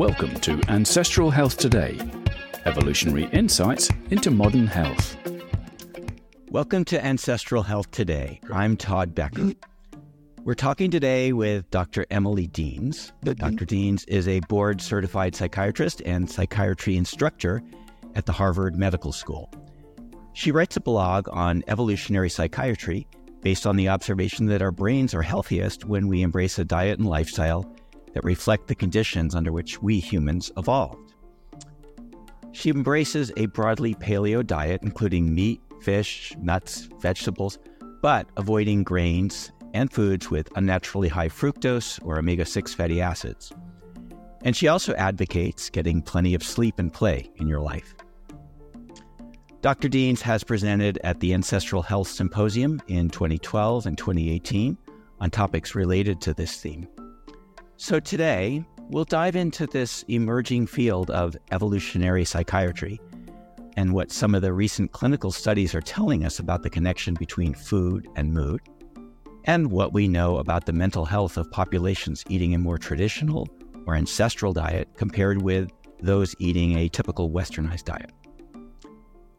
Welcome to Ancestral Health Today, evolutionary insights into modern health. Welcome to Ancestral Health Today. I'm Todd Becker. We're talking today with Dr. Emily Deans. Dr. Deans is a board certified psychiatrist and psychiatry instructor at the Harvard Medical School. She writes a blog on evolutionary psychiatry based on the observation that our brains are healthiest when we embrace a diet and lifestyle that reflect the conditions under which we humans evolved. She embraces a broadly paleo diet, including meat, fish, nuts, vegetables, but avoiding grains and foods with unnaturally high fructose or omega 6 fatty acids. And she also advocates getting plenty of sleep and play in your life. Dr. Deans has presented at the Ancestral Health Symposium in 2012 and 2018 on topics related to this theme. So today, we'll dive into this emerging field of evolutionary psychiatry and what some of the recent clinical studies are telling us about the connection between food and mood, and what we know about the mental health of populations eating a more traditional or ancestral diet compared with those eating a typical westernized diet.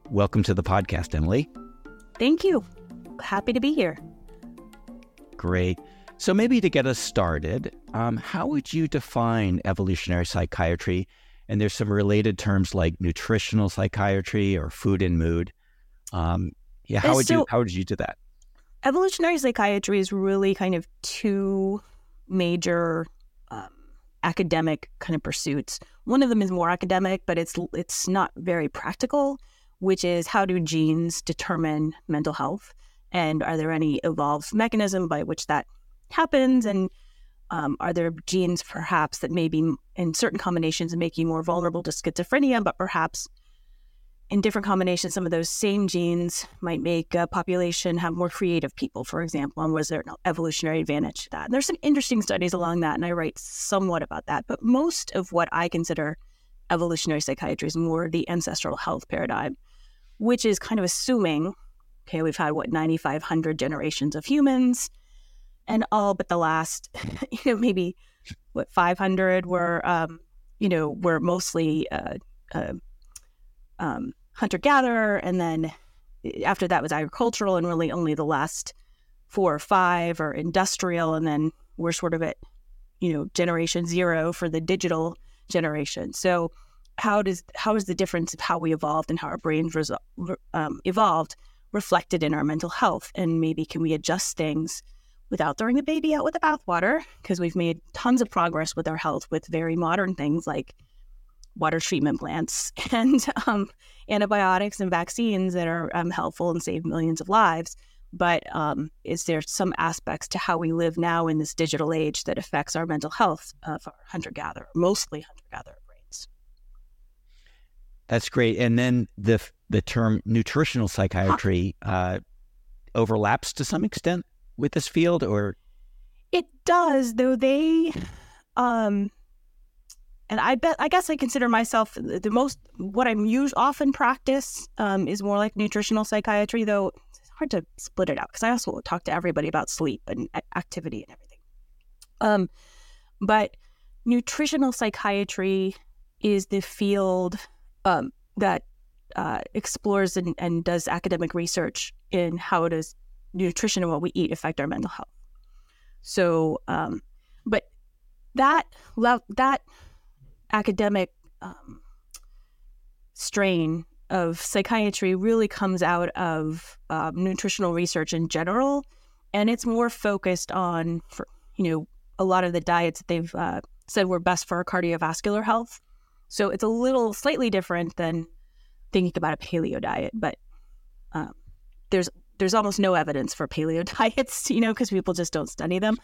Welcome to the podcast, Emily. Thank you. Happy to be here. Great. So, maybe to get us started, um, how would you define evolutionary psychiatry? And there's some related terms like nutritional psychiatry or food and mood. Um, yeah, how would so, you how would you do that? Evolutionary psychiatry is really kind of two major um, academic kind of pursuits. One of them is more academic, but it's it's not very practical, which is how do genes determine mental health, and are there any evolved mechanism by which that happens? And um, are there genes perhaps that maybe in certain combinations make you more vulnerable to schizophrenia but perhaps in different combinations some of those same genes might make a population have more creative people for example? And was there an evolutionary advantage to that? And there's some interesting studies along that and i write somewhat about that. But most of what i consider evolutionary psychiatry is more the ancestral health paradigm which is kind of assuming okay we've had what 9500 generations of humans and all but the last, you know, maybe what 500 were, um, you know, were mostly uh, uh, um, hunter gatherer, and then eh, after that was agricultural, and really only the last four or five are industrial, and then we're sort of at, you know, generation zero for the digital generation. So how does how is the difference of how we evolved and how our brains resol- um, evolved reflected in our mental health, and maybe can we adjust things without throwing the baby out with the bathwater, because we've made tons of progress with our health with very modern things like water treatment plants and um, antibiotics and vaccines that are um, helpful and save millions of lives. But um, is there some aspects to how we live now in this digital age that affects our mental health of our hunter gatherer, mostly hunter gatherer brains? That's great. And then the the term nutritional psychiatry uh, overlaps to some extent with this field or? It does though they um and I bet I guess I consider myself the most what I'm used often practice um, is more like nutritional psychiatry though it's hard to split it out because I also talk to everybody about sleep and activity and everything. Um but nutritional psychiatry is the field um, that uh, explores and, and does academic research in how does nutrition and what we eat affect our mental health. So, um, but that that academic um, strain of psychiatry really comes out of um, nutritional research in general, and it's more focused on, for, you know, a lot of the diets that they've uh, said were best for our cardiovascular health. So it's a little slightly different than thinking about a paleo diet, but um, there's there's almost no evidence for paleo diets, you know, because people just don't study them.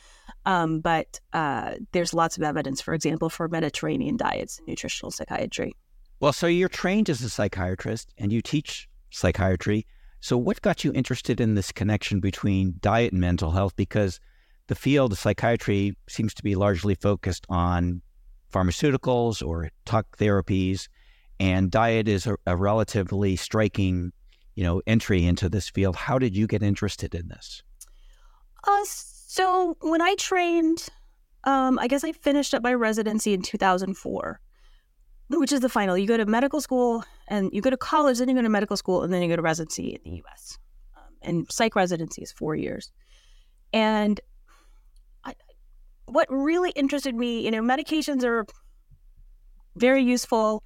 Um, but uh, there's lots of evidence, for example, for Mediterranean diets and nutritional psychiatry. Well, so you're trained as a psychiatrist and you teach psychiatry. So, what got you interested in this connection between diet and mental health? Because the field of psychiatry seems to be largely focused on pharmaceuticals or talk therapies, and diet is a, a relatively striking you know, entry into this field. How did you get interested in this? Uh, so when I trained, um, I guess I finished up my residency in 2004. which is the final. You go to medical school and you go to college, then you go to medical school, and then you go to residency in the US. Um, and psych residency is four years. And what really interested me, you know, medications are very useful,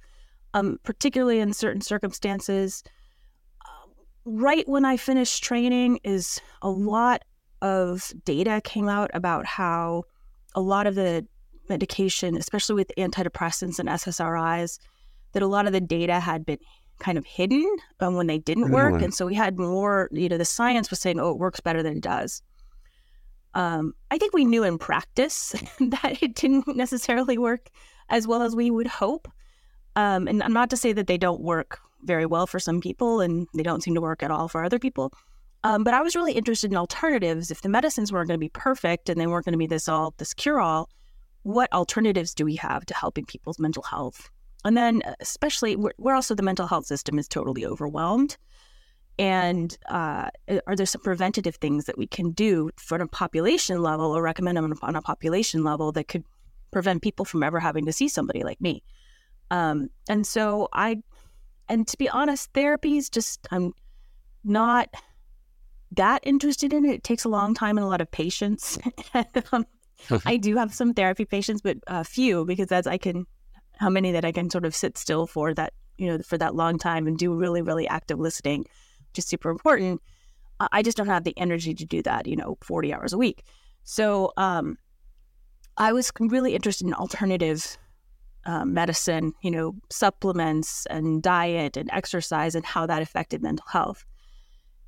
um, particularly in certain circumstances. Right when I finished training, is a lot of data came out about how a lot of the medication, especially with antidepressants and SSRIs, that a lot of the data had been kind of hidden um, when they didn't work. And so we had more, you know, the science was saying, oh, it works better than it does. Um, I think we knew in practice that it didn't necessarily work as well as we would hope. Um, and I'm not to say that they don't work very well for some people and they don't seem to work at all for other people. Um, but I was really interested in alternatives. If the medicines weren't going to be perfect and they weren't going to be this all this cure all, what alternatives do we have to helping people's mental health? And then, uh, especially, we're, also the mental health system is totally overwhelmed. And uh, are there some preventative things that we can do for a population level or recommend them on a population level that could prevent people from ever having to see somebody like me? Um, and so I, and to be honest, therapy is just, I'm not that interested in it. It takes a long time and a lot of patience. um, I do have some therapy patients, but a few because that's I can how many that I can sort of sit still for that you know for that long time and do really really active listening, which is super important. I just don't have the energy to do that, you know, forty hours a week. So um, I was really interested in alternative uh, medicine, you know, supplements and diet and exercise and how that affected mental health.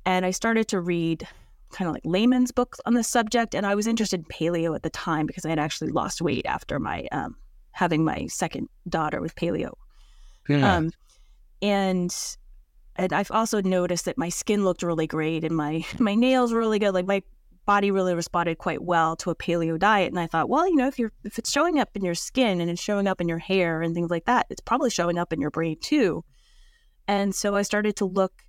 And I started to read kind of like layman's books on the subject. And I was interested in paleo at the time because I had actually lost weight after my um, having my second daughter with paleo. Yeah. Um, and and I've also noticed that my skin looked really great and my my nails were really good. Like my body really responded quite well to a paleo diet. And I thought, well, you know, if you're if it's showing up in your skin and it's showing up in your hair and things like that, it's probably showing up in your brain too. And so I started to look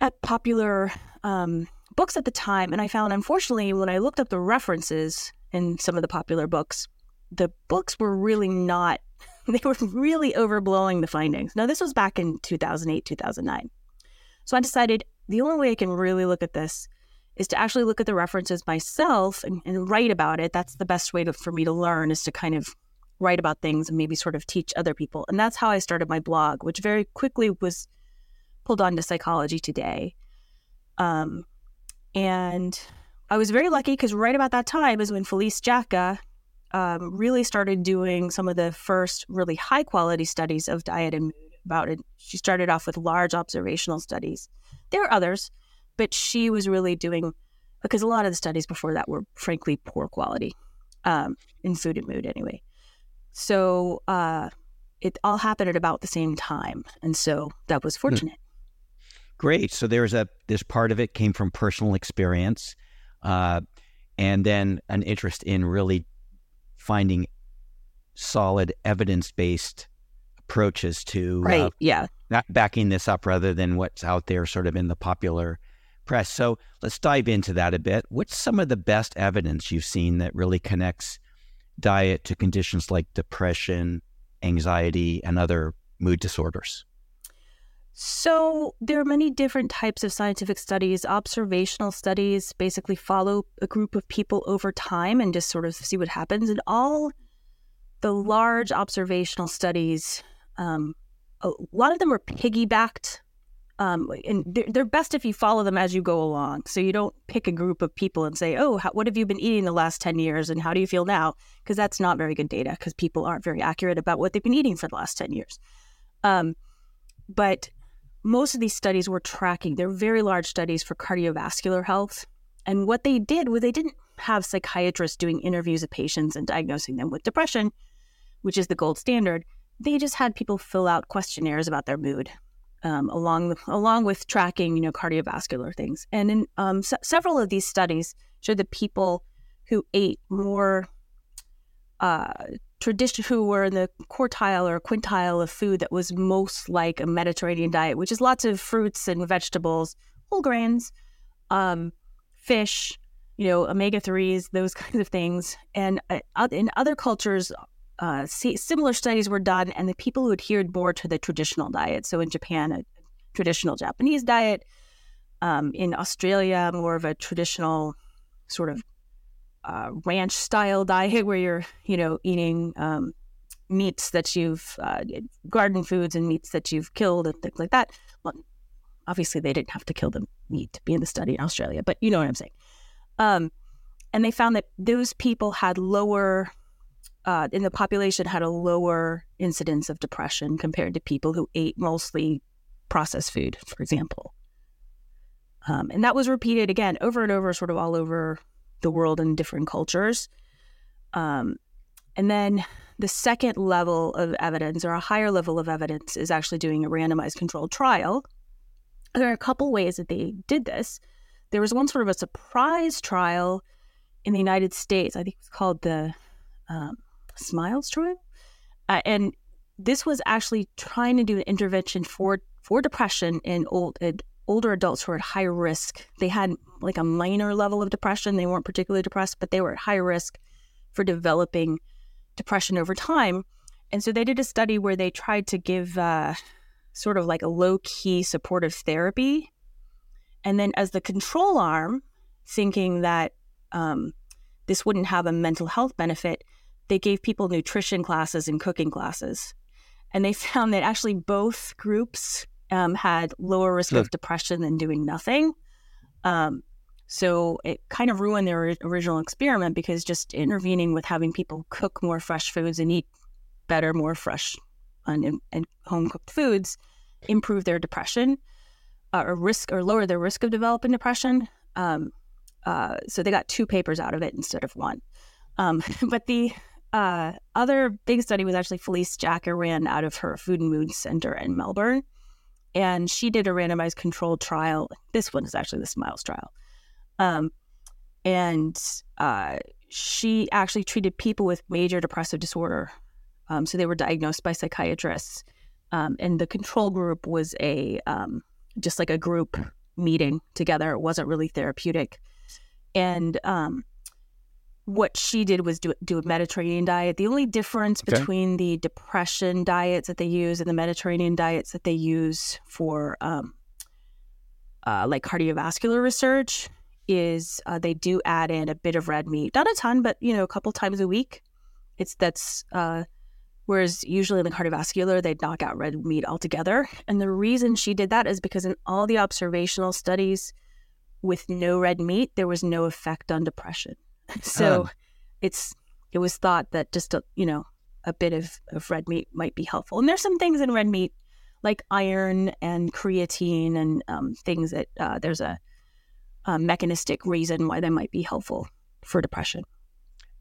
at popular um, books at the time, and I found, unfortunately, when I looked up the references in some of the popular books, the books were really not, they were really overblowing the findings. Now, this was back in 2008, 2009. So I decided the only way I can really look at this is to actually look at the references myself and, and write about it. That's the best way to, for me to learn is to kind of write about things and maybe sort of teach other people. And that's how I started my blog, which very quickly was pulled onto Psychology Today. Um, and I was very lucky because right about that time is when Felice Jacka um, really started doing some of the first really high quality studies of diet and mood about it. She started off with large observational studies. There are others, but she was really doing because a lot of the studies before that were frankly poor quality um, in food and mood anyway. So uh, it all happened at about the same time, and so that was hmm. fortunate. Great. So there's a this part of it came from personal experience, uh, and then an interest in really finding solid evidence based approaches to uh, right. Uh, yeah, not backing this up rather than what's out there sort of in the popular press. So let's dive into that a bit. What's some of the best evidence you've seen that really connects diet to conditions like depression, anxiety, and other mood disorders? So, there are many different types of scientific studies. Observational studies basically follow a group of people over time and just sort of see what happens. And all the large observational studies, um, a lot of them are piggybacked. Um, and they're, best if you follow them as you go along. So you don't pick a group of people and say, oh, how, what have you been eating the last 10 years and how do you feel now? Because that's not very good data because people aren't very accurate about what they've been eating for the last 10 years. Um, but most of these studies were tracking, they're very large studies for cardiovascular health. And what they did was they didn't have psychiatrists doing interviews of patients and diagnosing them with depression, which is the gold standard. They just had people fill out questionnaires about their mood, um, along along with tracking, you know, cardiovascular things. And in um, several of these studies showed that people who ate more uh, tradition who were in the quartile or quintile of food that was most like a Mediterranean diet, which is lots of fruits and vegetables, whole grains, um, fish, you know, omega threes, those kinds of things. And uh, in other cultures, uh, similar studies were done, and the people who adhered more to the traditional diet. So in Japan, a traditional Japanese diet. Um, in Australia, more of a traditional sort of uh, ranch style diet where you're, you know, eating um, meats that you've uh, garden foods and meats that you've killed and things like that. Well, obviously they didn't have to kill the meat to be in the study in Australia, but you know what I'm saying. Um, and they found that those people had lower uh, in the population had a lower incidence of depression compared to people who ate mostly processed food, for example. Um, and that was repeated again over and over, sort of all over the world in different cultures. Um, and then the second level of evidence, or a higher level of evidence, is actually doing a randomized controlled trial. There are a couple ways that they did this. There was one sort of a surprise trial in the United States. I think it's called the um, Smiles trial, uh, and this was actually trying to do an intervention for for depression in old older adults who are at high risk. They had like a minor level of depression. They weren't particularly depressed, but they were at high risk for developing depression over time. And so they did a study where they tried to give uh, sort of like a low key supportive therapy. And then as the control arm, thinking that um, this wouldn't have a mental health benefit, they gave people nutrition classes and cooking classes. And they found that actually both groups um, had lower risk of depression than doing nothing. Um, so it kind of ruined their original experiment because just intervening with having people cook more fresh foods and eat better, more fresh and, and home cooked foods improve their depression uh, or risk or lower their risk of developing depression. Um, uh, so they got two papers out of it instead of one. Um, but the uh, other big study was actually Felice Jacka ran out of her Food and Mood Center in Melbourne and she did a randomized controlled trial. This one is actually the Smiles trial. Um, and uh, she actually treated people with major depressive disorder. Um, so they were diagnosed by psychiatrists. Um, and the control group was a um, just like a group meeting together. It wasn't really therapeutic. And um, what she did was do, do a Mediterranean diet. The only difference okay. between the depression diets that they use and the Mediterranean diets that they use for um, uh, like cardiovascular research is uh, they do add in a bit of red meat, not a ton, but you know, a couple times a week. It's that's uh, whereas usually in the cardiovascular they knock out red meat altogether. And the reason she did that is because in all the observational studies with no red meat, there was no effect on depression. So um, it's it was thought that just a you know a bit of, of red meat might be helpful. And there's some things in red meat like iron and creatine and um, things that uh, there's a, a mechanistic reason why they might be helpful for depression.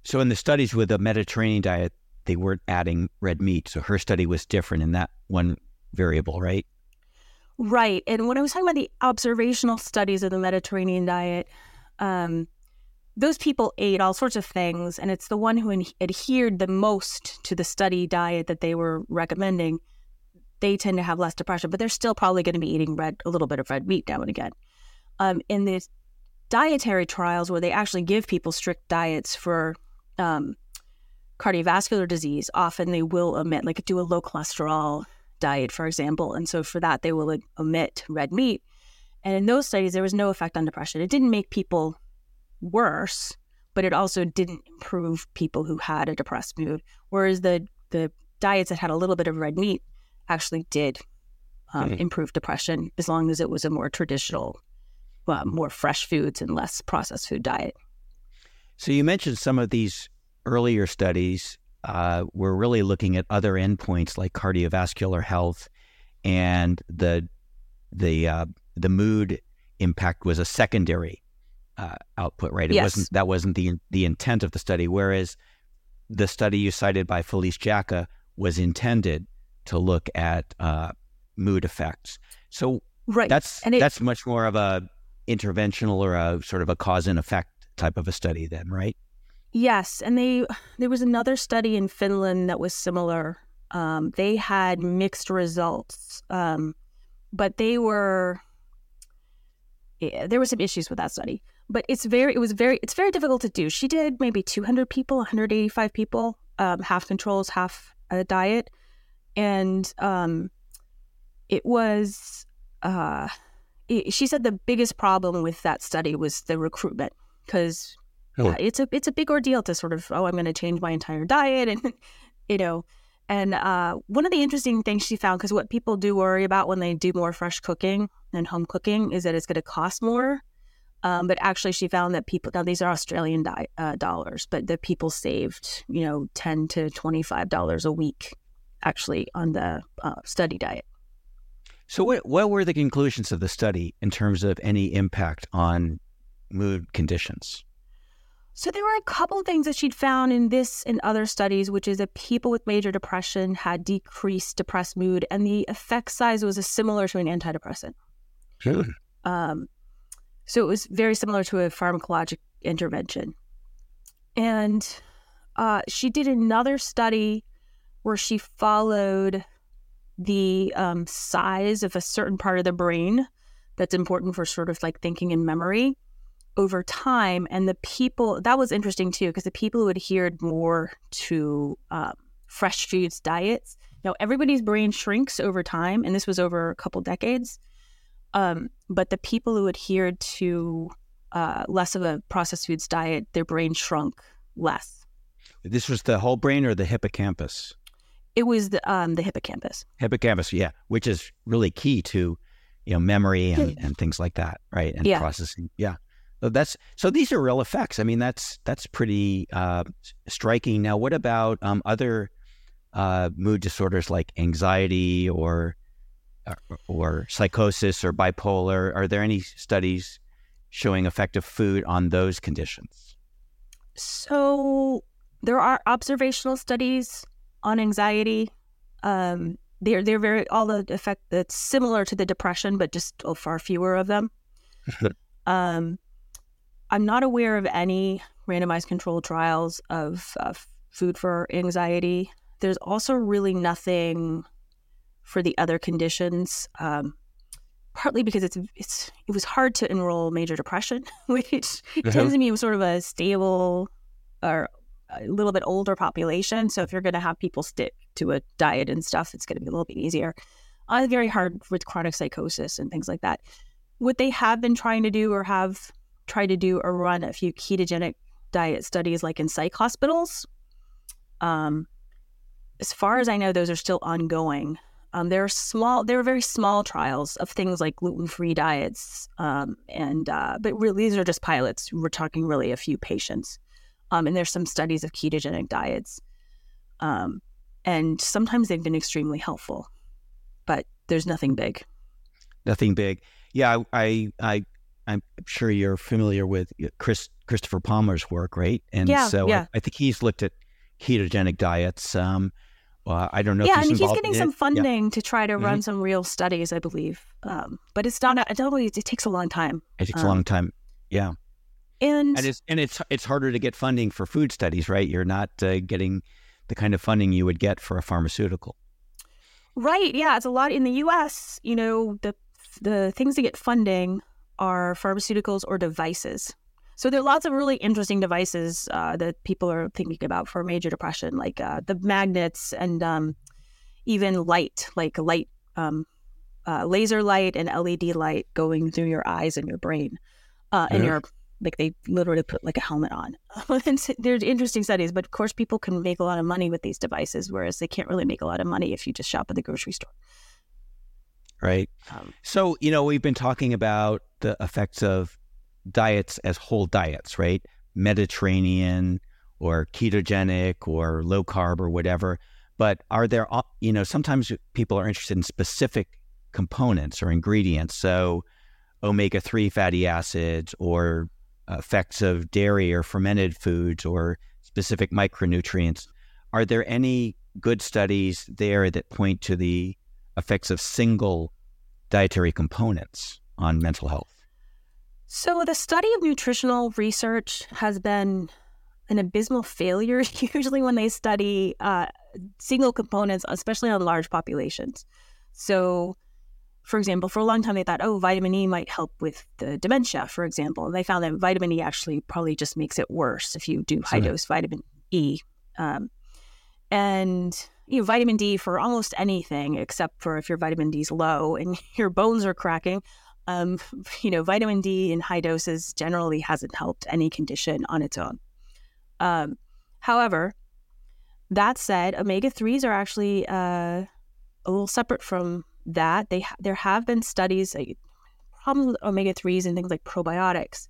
So in the studies with the Mediterranean diet, they weren't adding red meat. So her study was different in that one variable, right? Right. And when I was talking about the observational studies of the Mediterranean diet, um, those people ate all sorts of things, and it's the one who in- adhered the most to the study diet that they were recommending. They tend to have less depression, but they're still probably going to be eating red, a little bit of red meat now and again. Um, in the dietary trials, where they actually give people strict diets for um, cardiovascular disease, often they will omit, like do a low cholesterol diet, for example, and so for that they will omit red meat. And in those studies, there was no effect on depression. It didn't make people worse, but it also didn't improve people who had a depressed mood. Whereas the the diets that had a little bit of red meat actually did um, mm. improve depression as long as it was a more traditional, uh, more fresh foods and less processed food diet. So you mentioned some of these earlier studies uh, were really looking at other endpoints like cardiovascular health, and the the uh, the mood impact was a secondary uh, output, right? It yes. wasn't that wasn't the the intent of the study. Whereas the study you cited by Felice Jacka was intended to look at uh, mood effects. So right. that's and it, that's much more of a interventional or a sort of a cause and effect type of a study, then, right? Yes, and they there was another study in Finland that was similar. Um, they had mixed results, um, but they were yeah, there were some issues with that study but it's very it was very it's very difficult to do she did maybe 200 people 185 people um, half controls, half a diet, and um, it was. Uh, it, she said the biggest problem with that study was the recruitment because oh. uh, it's a it's a big ordeal to sort of oh I'm going to change my entire diet and you know and uh, one of the interesting things she found because what people do worry about when they do more fresh cooking and home cooking is that it's going to cost more um, but actually, she found that people now these are Australian di- uh, dollars, but the people saved you know ten to twenty five dollars a week actually on the uh, study diet. So, what what were the conclusions of the study in terms of any impact on mood conditions? So there were a couple of things that she'd found in this and other studies, which is that people with major depression had decreased depressed mood, and the effect size was similar to an antidepressant. Good. Um, so it was very similar to a pharmacologic intervention. And uh, she did another study where she followed the um, size of a certain part of the brain that's important for sort of like thinking and memory over time. And the people, that was interesting too, because the people who adhered more to um, fresh foods diets, now everybody's brain shrinks over time, and this was over a couple decades. Um, but the people who adhered to uh, less of a processed foods diet, their brain shrunk less. This was the whole brain or the hippocampus? It was the um, the hippocampus. Hippocampus, yeah, which is really key to you know memory and, and things like that, right? And yeah. processing, yeah. So that's so these are real effects. I mean, that's that's pretty uh, striking. Now, what about um, other uh, mood disorders like anxiety or or psychosis or bipolar? Are there any studies showing effective food on those conditions? So there are observational studies on anxiety. Um, they're they're very all the effect that's similar to the depression, but just far fewer of them. um, I'm not aware of any randomized controlled trials of, of food for anxiety. There's also really nothing for the other conditions. Um, partly because it's it's it was hard to enroll major depression, which uh-huh. tends to be sort of a stable or a little bit older population. So if you're going to have people stick to a diet and stuff, it's going to be a little bit easier. Uh, very hard with chronic psychosis and things like that. What they have been trying to do or have tried to do or run a few ketogenic diet studies, like in psych hospitals. Um, as far as I know, those are still ongoing. Um, there are small, there are very small trials of things like gluten-free diets, um, and uh, but really these are just pilots. We're talking really a few patients, um, and there's some studies of ketogenic diets, um, and sometimes they've been extremely helpful, but there's nothing big. Nothing big. Yeah, I, I, I am sure you're familiar with Chris Christopher Palmer's work, right? And yeah, so yeah. I, I think he's looked at ketogenic diets. Um, well, I don't know. Yeah, and he's getting some funding yeah. to try to mm-hmm. run some real studies, I believe. Um, but it's not. I don't know. It takes a long time. It takes um, a long time. Yeah. And and it's and it's it's harder to get funding for food studies, right? You're not uh, getting the kind of funding you would get for a pharmaceutical. Right. Yeah, it's a lot in the U.S. You know, the the things that get funding are pharmaceuticals or devices. So there are lots of really interesting devices uh, that people are thinking about for major depression, like uh, the magnets and um, even light, like light, um, uh, laser light and LED light going through your eyes and your brain, uh, and your like they literally put like a helmet on. there's interesting studies, but of course people can make a lot of money with these devices, whereas they can't really make a lot of money if you just shop at the grocery store. Right. Um, so you know we've been talking about the effects of diets as whole diets, right? Mediterranean or ketogenic or low carb or whatever. But are there, you know, sometimes people are interested in specific components or ingredients. So omega 3 fatty acids or effects of dairy or fermented foods or specific micronutrients. Are there any good studies there that point to the effects of single dietary components on mental health? So, the study of nutritional research has been an abysmal failure, usually when they study uh, single components, especially on large populations. So, for example, for a long time they thought, oh, vitamin E might help with the dementia, for example. And they found that vitamin E actually probably just makes it worse if you do high dose vitamin E. Um, and you know, vitamin D for almost anything except for if your vitamin D is low and your bones are cracking. Um, you know, vitamin D in high doses generally hasn't helped any condition on its own. Um, however, that said, omega threes are actually uh, a little separate from that. They ha- there have been studies. Like, problem with omega threes and things like probiotics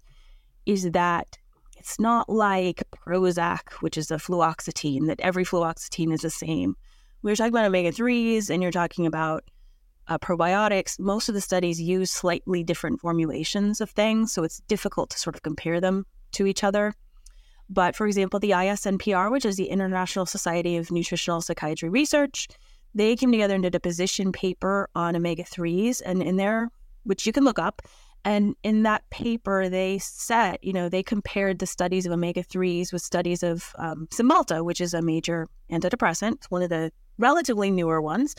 is that it's not like Prozac, which is a fluoxetine, that every fluoxetine is the same. We're talking about omega 3s and you're talking about uh, probiotics. Most of the studies use slightly different formulations of things, so it's difficult to sort of compare them to each other. But for example, the ISNPR, which is the International Society of Nutritional Psychiatry Research, they came together and did a position paper on omega 3s. And in there, which you can look up, and in that paper, they said, you know, they compared the studies of omega 3s with studies of um, Cymbalta, which is a major antidepressant, one of the relatively newer ones.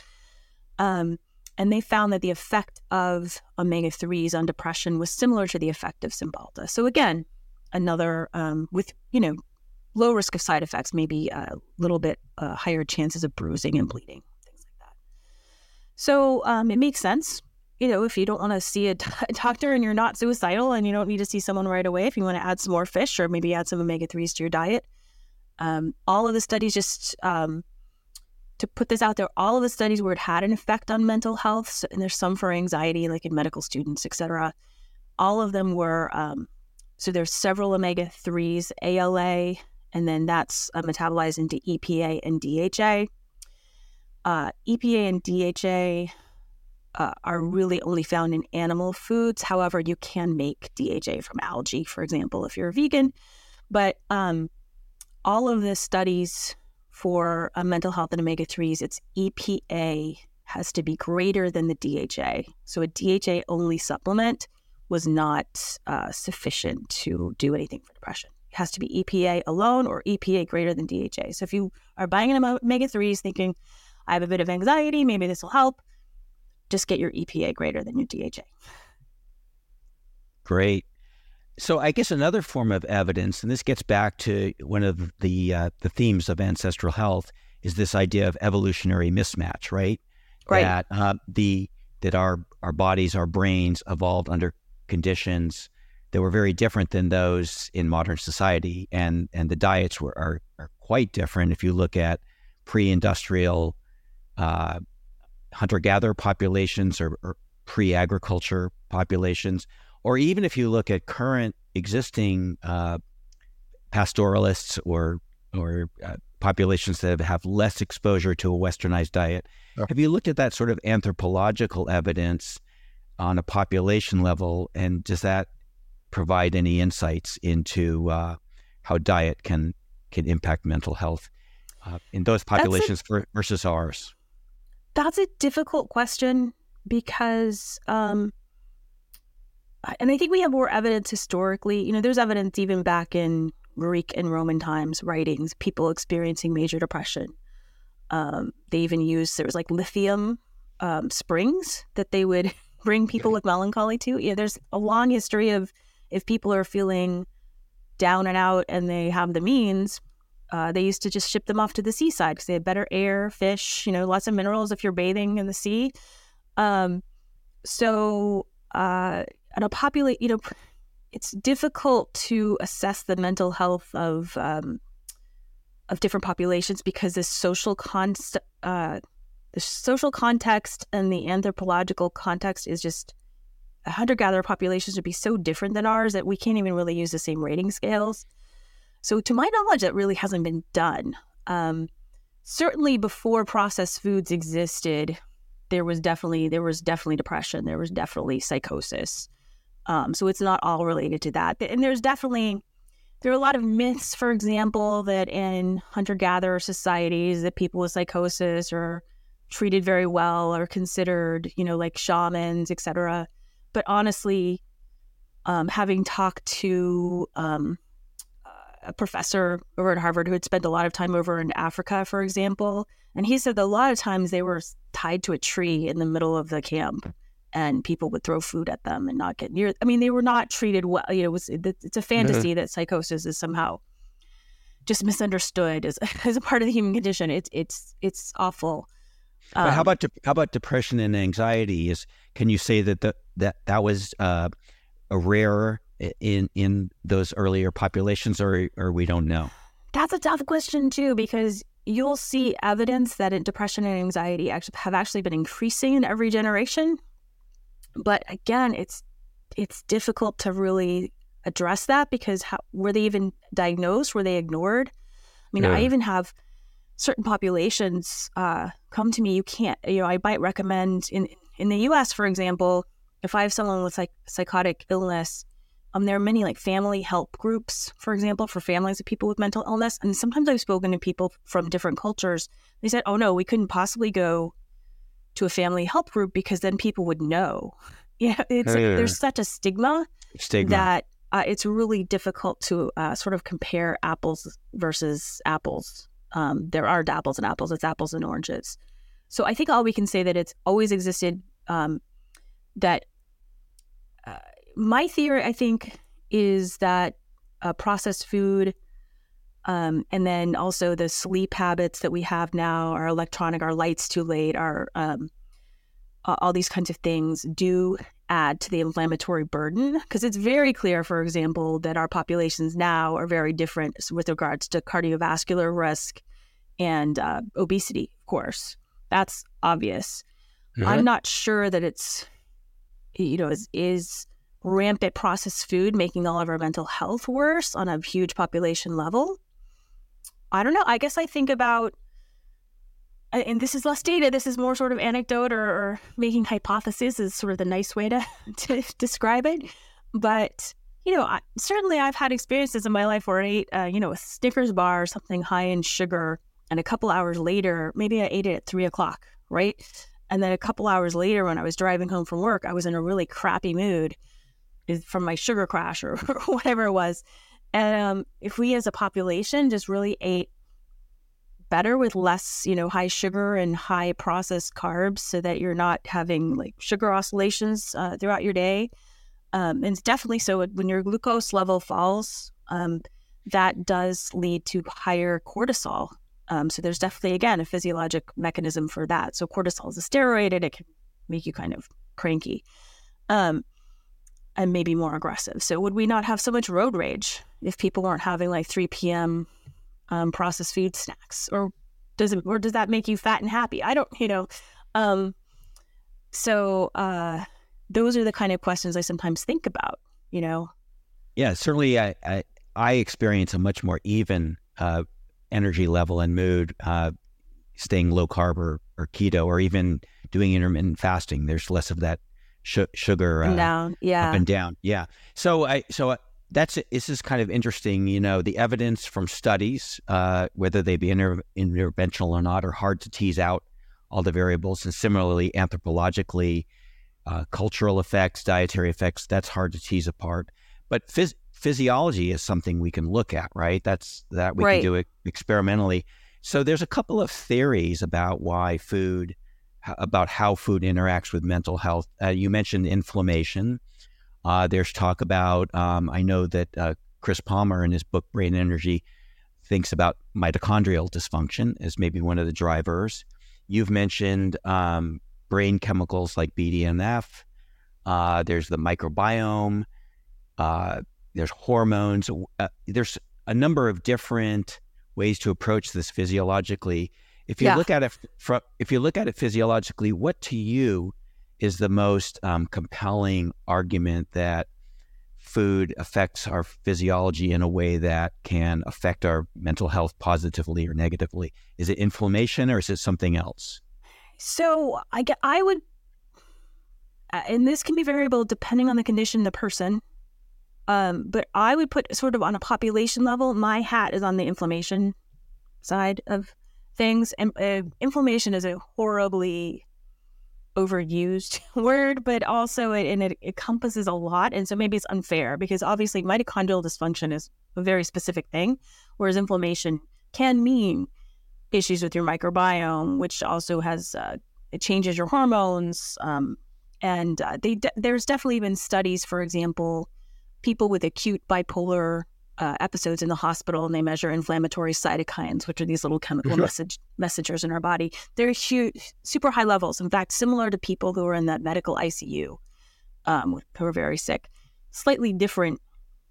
Um, and they found that the effect of omega 3s on depression was similar to the effect of Cymbalta. So, again, another um, with, you know, low risk of side effects, maybe a little bit uh, higher chances of bruising and bleeding, things like that. So, um, it makes sense you know, if you don't want to see a, doctor and you're not suicidal and you don't need to see someone right away, if you want to add some more fish or maybe add some omega 3s to your diet, um, all of the studies just um, to put this out there, all of the studies where it had an effect on mental health, so, and there's some for anxiety, like in medical students, etc. All of them were um, so there's several omega 3s, ALA, and then that's uh, metabolized into EPA and DHA. Uh, EPA and DHA uh, are really only found in animal foods. However, you can make DHA from algae, for example, if you're a vegan. But um, all of the studies for uh, mental health and omega 3s, its EPA has to be greater than the DHA. So a DHA only supplement was not uh, sufficient to do anything for depression. It has to be EPA alone or EPA greater than DHA. So if you are buying an omega 3s thinking, I have a bit of anxiety, maybe this will help, just get your EPA greater than your DHA. Great. So I guess another form of evidence, and this gets back to one of the uh, the themes of ancestral health, is this idea of evolutionary mismatch, right? Right. That uh, the that our our bodies, our brains evolved under conditions that were very different than those in modern society, and and the diets were are, are quite different. If you look at pre-industrial uh, hunter gatherer populations or, or pre agriculture populations, or even if you look at current existing uh, pastoralists or or uh, populations that have less exposure to a westernized diet. Have you looked at that sort of anthropological evidence on a population level, and does that provide any insights into uh, how diet can can impact mental health uh, in those populations a, versus ours? That's a difficult question because, um, and I think we have more evidence historically. You know, there's evidence even back in Greek and Roman times, writings, people experiencing major depression. Um, they even used there was like lithium um, springs that they would bring people with melancholy to. Yeah, there's a long history of if people are feeling down and out and they have the means, uh, they used to just ship them off to the seaside because they had better air, fish, you know, lots of minerals if you're bathing in the sea. Um, so, uh, and a populate, you know, it's difficult to assess the mental health of um, of different populations because the social const uh, the social context and the anthropological context is just a hunter gatherer populations would be so different than ours that we can't even really use the same rating scales. So, to my knowledge, that really hasn't been done. Um, certainly, before processed foods existed, there was definitely there was definitely depression. There was definitely psychosis. Um, so it's not all related to that. And there's definitely there are a lot of myths, for example, that in hunter gatherer societies that people with psychosis are treated very well or considered, you know, like shamans, etc. But honestly, um, having talked to um, a professor over at Harvard who had spent a lot of time over in Africa, for example. And he said that a lot of times they were tied to a tree in the middle of the camp and people would throw food at them and not get near. I mean, they were not treated well. You know, it was, it's a fantasy that psychosis is somehow just misunderstood as, as a part of the human condition. It's it's it's awful. Um, but how about how about depression and anxiety? Is can you say that the, that that was uh, a rare in in those earlier populations, or or we don't know? That's a tough question too, because you'll see evidence that depression and anxiety actually have actually been increasing in every generation. But again, it's it's difficult to really address that because how, were they even diagnosed? Were they ignored? I mean, yeah. I even have certain populations uh, come to me. You can't, you know, I might recommend in in the U.S., for example, if I have someone with like psychotic illness, um, there are many like family help groups, for example, for families of people with mental illness. And sometimes I've spoken to people from different cultures. They said, "Oh no, we couldn't possibly go to a family help group because then people would know." Yeah, it's like, there's such a stigma, stigma. that uh, it's really difficult to uh, sort of compare apples versus apples. Um, there are apples and apples; it's apples and oranges. So I think all we can say that it's always existed. Um, that uh, my theory, I think, is that uh, processed food, um, and then also the sleep habits that we have now, our electronic, our lights too late, our um, all these kinds of things do add to the inflammatory burden because it's very clear, for example, that our populations now are very different with regards to cardiovascular risk and uh, obesity, of course. That's obvious. Mm-hmm. I'm not sure that it's, you know, is, is rampant processed food making all of our mental health worse on a huge population level. I don't know. I guess I think about and this is less data. This is more sort of anecdote or, or making hypotheses is sort of the nice way to, to describe it. But you know, I, certainly I've had experiences in my life where I ate, uh, you know, a Snickers bar or something high in sugar, and a couple hours later, maybe I ate it at three o'clock, right? And then a couple hours later, when I was driving home from work, I was in a really crappy mood from my sugar crash or, or whatever it was. And um, if we as a population just really ate better with less, you know, high sugar and high processed carbs so that you're not having like sugar oscillations uh, throughout your day. Um, and it's definitely so when your glucose level falls, um, that does lead to higher cortisol. Um, so there's definitely, again, a physiologic mechanism for that. So cortisol is a steroid and it can make you kind of cranky um, and maybe more aggressive. So would we not have so much road rage if people weren't having like 3 p.m um, processed food snacks, or does it, or does that make you fat and happy? I don't, you know. Um, so uh, those are the kind of questions I sometimes think about. You know. Yeah, certainly. I I, I experience a much more even uh, energy level and mood, uh, staying low carb or, or keto, or even doing intermittent fasting. There's less of that sh- sugar uh, down, yeah, up and down, yeah. So I so that's this is kind of interesting. You know, the evidence from studies, uh, whether they be inter- interventional or not, are hard to tease out all the variables. And similarly, anthropologically, uh, cultural effects, dietary effects, that's hard to tease apart. But phys- physiology is something we can look at, right? That's that we right. can do it experimentally. So there's a couple of theories about why food, about how food interacts with mental health. Uh, you mentioned inflammation. Uh, there's talk about, um, I know that uh, Chris Palmer in his book Brain Energy thinks about mitochondrial dysfunction as maybe one of the drivers. You've mentioned um, brain chemicals like BDNF. Uh, there's the microbiome. Uh, there's hormones. Uh, there's a number of different ways to approach this physiologically. If you yeah. look at it, from, if you look at it physiologically, what to you is the most um, compelling argument that food affects our physiology in a way that can affect our mental health positively or negatively? Is it inflammation or is it something else? So I, I would, uh, and this can be variable depending on the condition, the person. Um, but I would put sort of on a population level, my hat is on the inflammation side of things. And uh, inflammation is a horribly overused word, but also it, and it encompasses a lot. And so maybe it's unfair because obviously mitochondrial dysfunction is a very specific thing, whereas inflammation can mean issues with your microbiome, which also has uh, it changes your hormones. Um, and uh, they de- there's definitely been studies, for example, people with acute bipolar uh, episodes in the hospital and they measure inflammatory cytokines, which are these little chemical Sure. message messengers in our body. They're huge, super high levels. In fact, similar to people who are in that medical ICU, um, who are very sick. Slightly different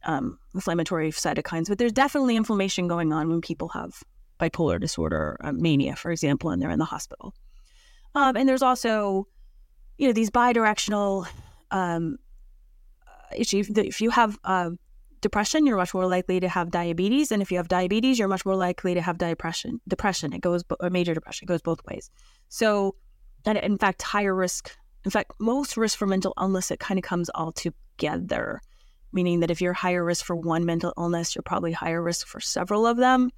um, inflammatory cytokines, but there's definitely inflammation going on when people have bipolar disorder, uh, mania, for example, and they're in the hospital. Um, and there's also, you know, these bidirectional um, issues. If you have uh, depression, you're much more likely to have diabetes, and if you have diabetes, you're much more likely to have depression. Depression, it goes or major depression, it goes both ways. So, and in fact, higher risk. In fact, most risk for mental illness, it kind of comes all together, meaning that if you're higher risk for one mental illness, you're probably higher risk for several of them.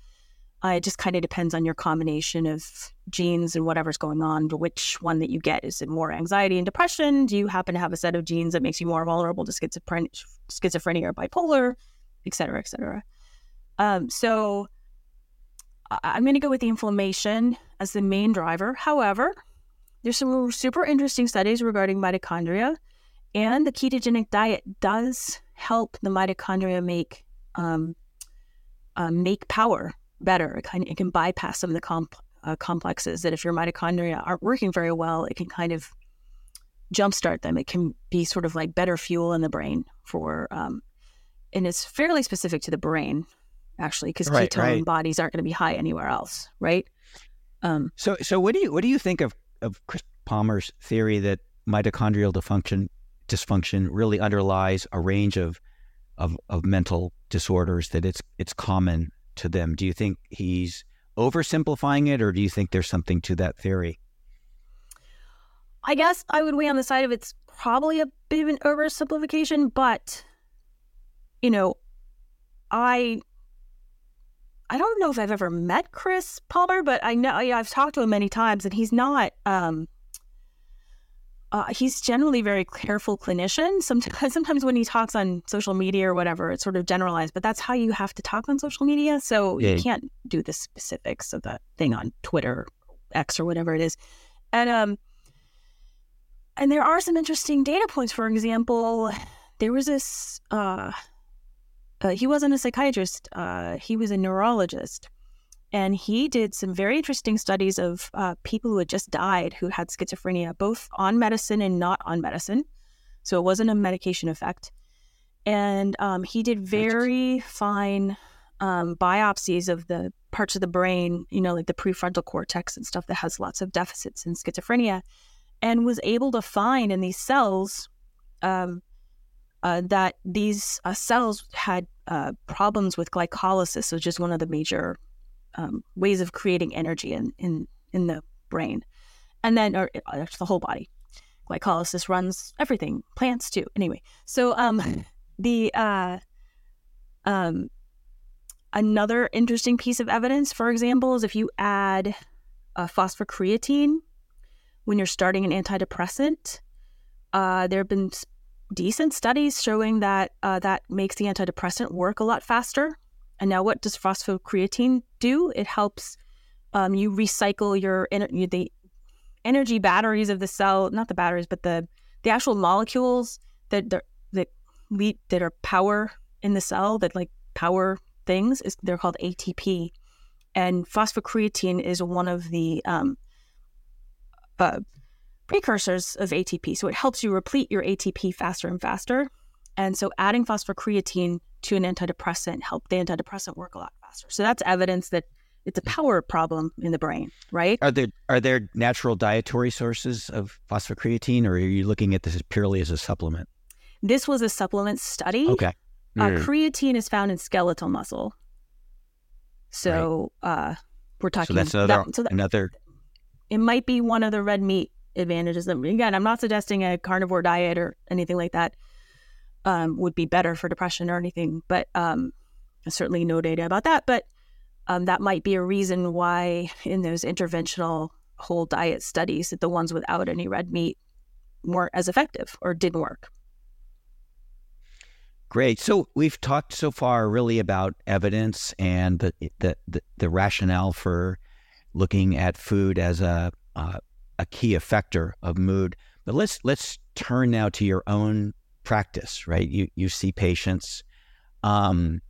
Uh, it just kind of depends on your combination of genes and whatever's going on, to which one that you get. Is it more anxiety and depression? Do you happen to have a set of genes that makes you more vulnerable to schizophrenia, schizophrenia or bipolar, et cetera, et cetera? Um, so I- I'm going to go with the inflammation as the main driver. However, there's some super interesting studies regarding mitochondria, and the ketogenic diet does help the mitochondria make um, uh, make power better. It kind of, it can bypass some of the comp- uh, complexes that if your mitochondria aren't working very well, it can kind of jumpstart them. It can be sort of like better fuel in the brain for, um, and it's fairly specific to the brain, actually, because Right, ketone right. bodies aren't going to be high anywhere else, right? Um, So, so what do you what do you think of of Chris Palmer's theory that mitochondrial dysfunction dysfunction really underlies a range of of, of mental disorders that it's it's common to them? Do you think he's oversimplifying it, or do you think there's something to that theory? I guess I would weigh on the side of it's probably a bit of an oversimplification, but you know, I I don't know if I've ever met Chris Palmer, but I know I've talked to him many times, and he's not. Um, uh, he's generally a very careful clinician. Sometimes, sometimes when he talks on social media or whatever, it's sort of generalized, but that's how you have to talk on social media. So Yeah. you can't do the specifics of that thing on Twitter, X, or whatever it is. And um, and there are some interesting data points. For example, there was this. Uh, uh, he wasn't a psychiatrist. Uh, he was a neurologist, and he did some very interesting studies of uh, people who had just died who had schizophrenia, both on medicine and not on medicine. So it wasn't a medication effect. And um, he did very fine um, biopsies of the parts of the brain, you know, like the prefrontal cortex and stuff that has lots of deficits in schizophrenia, and was able to find in these cells um, uh, that these uh, cells had uh, problems with glycolysis, which is one of the major um, ways of creating energy in, in, in the brain. And then, or uh, the whole body. Glycolysis runs everything, plants too. Anyway, so um, the uh, um, another interesting piece of evidence, for example, is if you add uh, phosphocreatine when you're starting an antidepressant, uh, there have been decent studies showing that uh, that makes the antidepressant work a lot faster. And now, what does phosphocreatine do? It helps um, you recycle your the energy batteries of the cell, not the batteries, but the the actual molecules that that that lead that are power in the cell that like power things is they're called ATP, and phosphocreatine is one of the um, uh, precursors of ATP. So it helps you replete your ATP faster and faster. And so adding phosphocreatine to an antidepressant help the antidepressant work a lot faster. So that's evidence that it's a power problem in the brain, right? Are there are there natural dietary sources of phosphocreatine, or are you looking at this purely as a supplement? This was a supplement study. Okay. Uh, Mm. creatine is found in skeletal muscle. So uh, we're talking. So that's another that- so that- another it might be one of the red meat advantages. That, again, I'm not suggesting a carnivore diet or anything like that um, would be better for depression or anything, but um, certainly no data about that. But um, that might be a reason why in those interventional whole diet studies that the ones without any red meat weren't as effective or didn't work. Great. So we've talked so far really about evidence and the the the, the rationale for looking at food as a uh, a key effector of mood. But let's let's turn now to your own practice. Right. You you see patients. Um,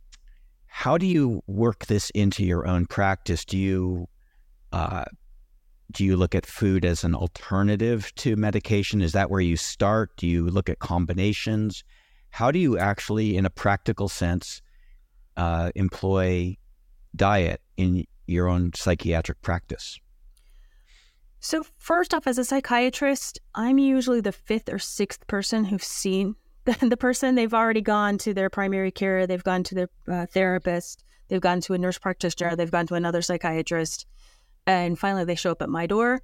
how do you work this into your own practice? Do you uh, do you look at food as an alternative to medication? Is that where you start? Do you look at combinations? How do you actually, in a practical sense, uh, employ diet in your own psychiatric practice? So, first off, as a psychiatrist, I'm usually the fifth or sixth person who's seen the, person. They've already gone to their primary care, they've gone to their uh, therapist, they've gone to a nurse practitioner, they've gone to another psychiatrist, and finally they show up at my door.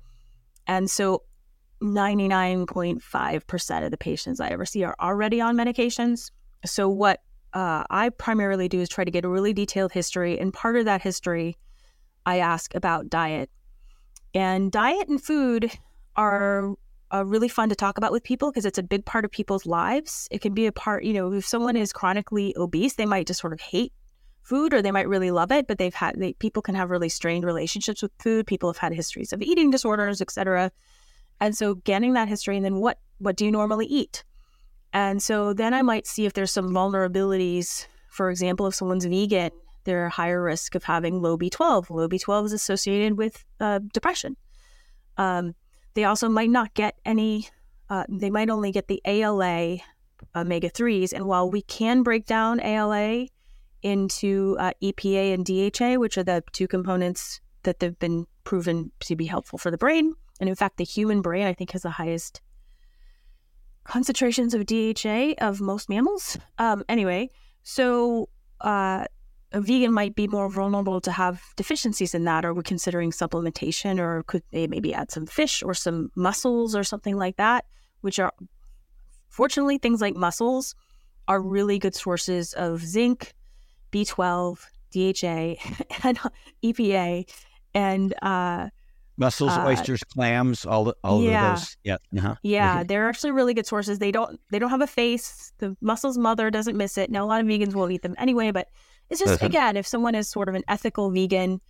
And so, 99.5% of the patients I ever see are already on medications. So, what uh, I primarily do is try to get a really detailed history. And part of that history, I ask about diet and diet and food are uh, really fun to talk about with people because it's a big part of people's lives. It can be a part, you know, if someone is chronically obese, they might just sort of hate food or they might really love it, but they've had, they, people can have really strained relationships with food. People have had histories of eating disorders, etc. And so getting that history and then what, what do you normally eat? And so then I might see if there's some vulnerabilities. For example, if someone's vegan, they're a higher risk of having low B12. Low B12 is associated with uh, depression. Um, they also might not get any, uh, they might only get the ALA omega 3s. And while we can break down ALA into uh, EPA and DHA, which are the two components that have been proven to be helpful for the brain, and in fact, the human brain, I think, has the highest concentrations of DHA of most mammals. Um, anyway, so uh, a vegan might be more vulnerable to have deficiencies in that, or we're considering supplementation, or could they maybe add some fish or some mussels or something like that, which are fortunately things like mussels are really good sources of zinc, B12, DHA, and EPA, and uh, mussels, uh, oysters, clams, all all yeah. of those. Yeah, uh-huh. yeah, they're actually really good sources. They don't they don't have a face. The mussel's mother doesn't miss it. Now a lot of vegans will eat them anyway, but it's just uh-huh. again, if someone is sort of an ethical vegan,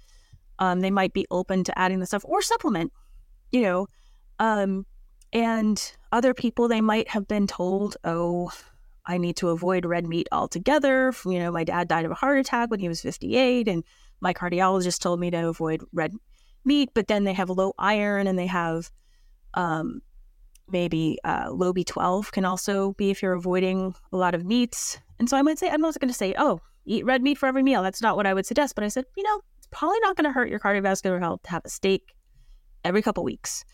um, they might be open to adding the stuff or supplement, you know. Um, and other people, they might have been told, "Oh, I need to avoid red meat altogether." You know, my dad died of a heart attack when he was 58, and my cardiologist told me to avoid red meat. But then they have low iron, and they have um, maybe uh, low B12 can also be if you're avoiding a lot of meats. And so I might say, I'm not going to say, oh, eat red meat for every meal. That's not what I would suggest. But I said, you know, it's probably not going to hurt your cardiovascular health to have a steak every couple weeks.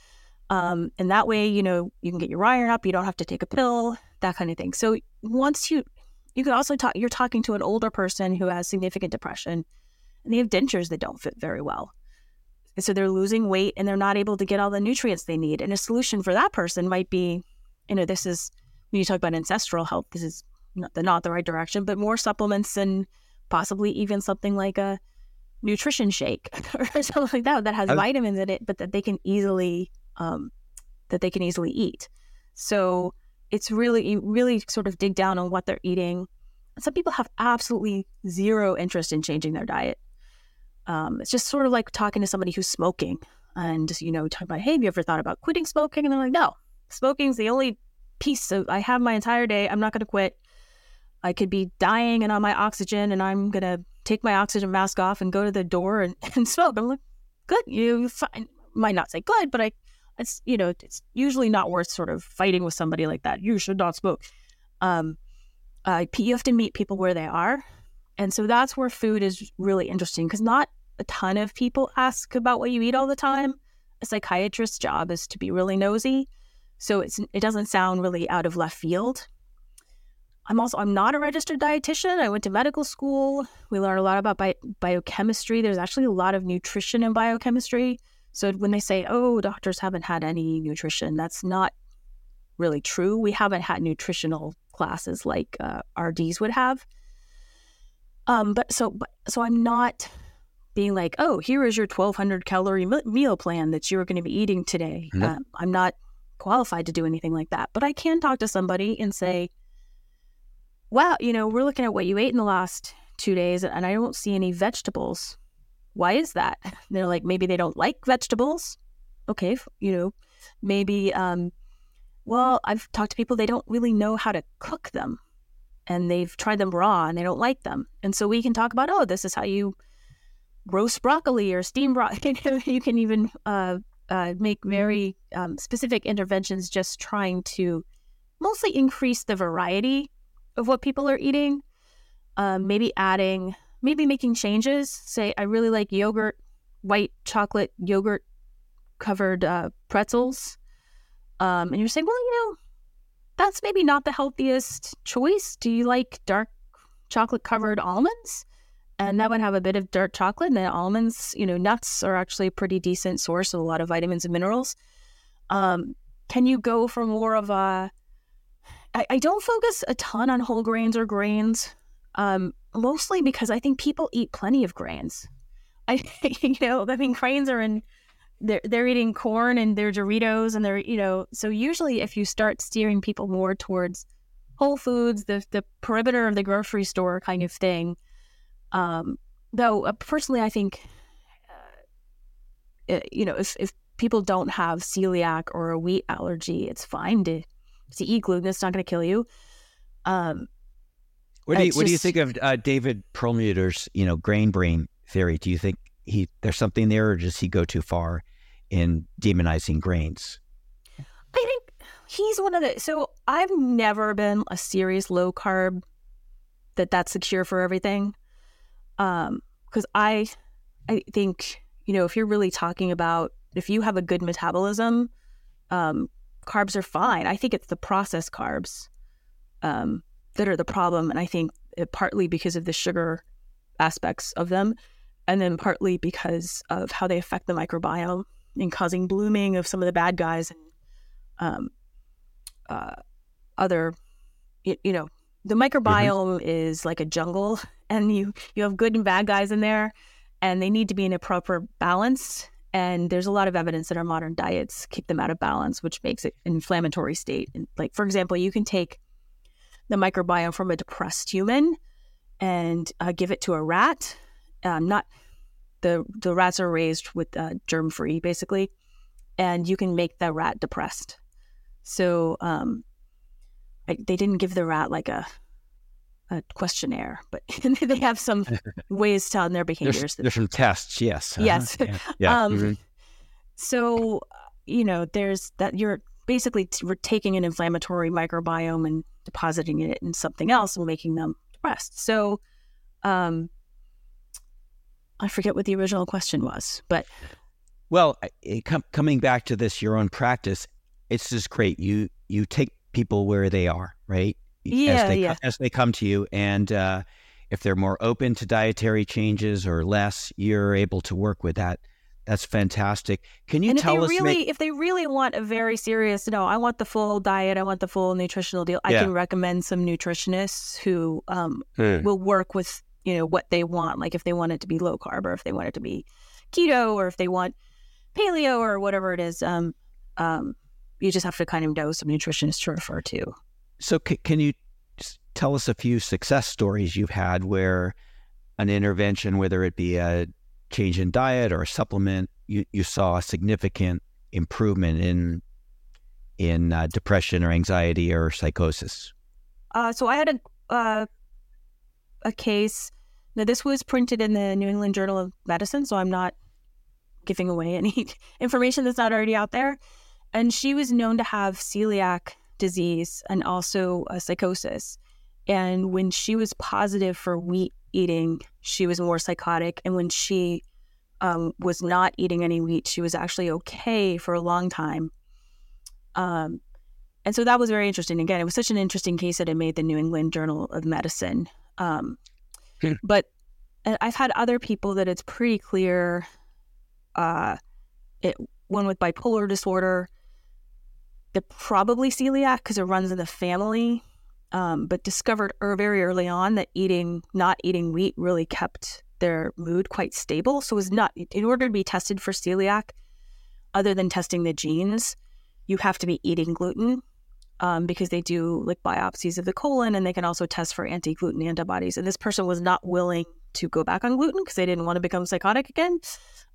Um, and that way, you know, you can get your iron up. You don't have to take a pill, that kind of thing. So once you, you can also talk, you're talking to an older person who has significant depression and they have dentures that don't fit very well. And so they're losing weight and they're not able to get all the nutrients they need. And a solution for that person might be, you know, this is when you talk about ancestral health, this is not the, not the right direction, but more supplements and possibly even something like a nutrition shake or something like that that has vitamins in it, but that they can easily um, that they can easily eat. So it's really really sort of dig down on what they're eating. Some people have absolutely zero interest in changing their diet. Um, it's just sort of like talking to somebody who's smoking and you know talking about hey have you ever thought about quitting smoking and they're like no smoking's the only piece of i have my entire day i'm not going to quit I could be dying and on my oxygen, and I'm gonna take my oxygen mask off and go to the door and, and smoke. I'm like, good, you fine. might not say good, but I, it's you know, it's usually not worth sort of fighting with somebody like that. You should not smoke. Um, uh, you have to meet people where they are, and so that's where food is really interesting because not a ton of people ask about what you eat all the time. A psychiatrist's job is to be really nosy, so it's it doesn't sound really out of left field I'm also I'm not a registered dietitian. I went to medical school. We learn a lot about bi- biochemistry. There's actually a lot of nutrition in biochemistry. So when they say, "Oh, doctors haven't had any nutrition," that's not really true. We haven't had nutritional classes like uh, RDs would have. Um, but so but, so I'm not being like, "Oh, here is your 1,200 calorie meal plan that you're going to be eating today." Mm-hmm. Um, I'm not qualified to do anything like that, but I can talk to somebody and say wow, you know, we're looking at what you ate in the last two days and I don't see any vegetables. Why is that? they're like, maybe they don't like vegetables. Okay, you know, maybe, um, well, I've talked to people, they don't really know how to cook them. and they've tried them raw and they don't like them. And so we can talk about, oh, this is how you roast broccoli or steam broccoli. you can even uh, uh, make mm-hmm. very um, specific interventions just trying to mostly increase the variety of what people are eating. Um, maybe adding, maybe making changes. Say, I really like yogurt, white chocolate yogurt covered uh, pretzels. Um, and you're saying, well, you know, that's maybe not the healthiest choice. Do you like dark chocolate covered almonds? And that would have a bit of dark chocolate. And then almonds, you know, nuts are actually a pretty decent source of a lot of vitamins and minerals. Um, can you go for more of a I, I don't focus a ton on whole grains or grains, um, mostly because I think people eat plenty of grains. I, you know, I mean, grains are in they're they're eating corn and their Doritos and they're you know so usually if you start steering people more towards whole foods the the perimeter of the grocery store kind of thing um, though uh, personally I think uh, you know if if people don't have celiac or a wheat allergy it's fine to to eat gluten it's not going to kill you um, what do you what just, do you think of uh, David Perlmutter's you know grain brain theory do you think he there's something there or does he go too far in demonizing grains? I think he's one of the. So I've never been a serious low carb that that's the cure for everything. Um, because I, I think you know if you're really talking about if you have a good metabolism, um, carbs are fine. I think it's the processed carbs, um, that are the problem, and I think it, partly because of the sugar aspects of them, and then partly because of how they affect the microbiome and causing blooming of some of the bad guys and um, uh, other, you, you, know, the microbiome mm-hmm. is like a jungle, and you you have good and bad guys in there, and they need to be in a proper balance. And there's a lot of evidence that our modern diets keep them out of balance, which makes it an inflammatory state. And like for example, you can take the microbiome from a depressed human and uh, give it to a rat. Um, not the the rats are raised with uh, germ free basically, and you can make the rat depressed. So um, They didn't give the rat like a a questionnaire, but they have some ways to on their behaviors. There's, there's some tests, yes. Uh-huh. Yes. Yeah. yeah. Um, mm-hmm. So you know, there's that you're basically t- we're taking an inflammatory microbiome and depositing it in something else and making them depressed. So um, I forget what the original question was, but well, it, com- coming back to this, your own practice, it's just great. You you take people where they are, right? Yeah, as they, yeah. as they come to you, and uh, if they're more open to dietary changes or less, you're able to work with that. That's fantastic. Can you and tell if us? Really, if they really want a very serious, no, I want the full diet. I want the full nutritional deal. I yeah. can recommend some nutritionists who um, hmm. will work with you know what they want like if they want it to be low carb or if they want it to be keto or if they want paleo or whatever it is um, um, you just have to kind of know some nutritionists to refer to so c- can you tell us a few success stories you've had where an intervention whether it be a change in diet or a supplement you, you saw a significant improvement in in uh, depression or anxiety or psychosis uh, so i had a uh, a case. Now, this was printed in the New England Journal of Medicine, so I'm not giving away any information that's not already out there. And she was known to have celiac disease and also a psychosis. And when she was positive for wheat eating, she was more psychotic. And when she um, was not eating any wheat, she was actually okay for a long time. Um, and so that was very interesting. Again, it was such an interesting case that it made the New England Journal of Medicine. Um, hmm. But I've had other people that it's pretty clear. Uh, it one with bipolar disorder. They're probably celiac because it runs in the family. Um, but discovered er, very early on that eating, not eating wheat, really kept their mood quite stable. So it was not in order to be tested for celiac, other than testing the genes, you have to be eating gluten um, because they do like biopsies of the colon and they can also test for anti gluten antibodies. And this person was not willing to go back on gluten because they didn't want to become psychotic again,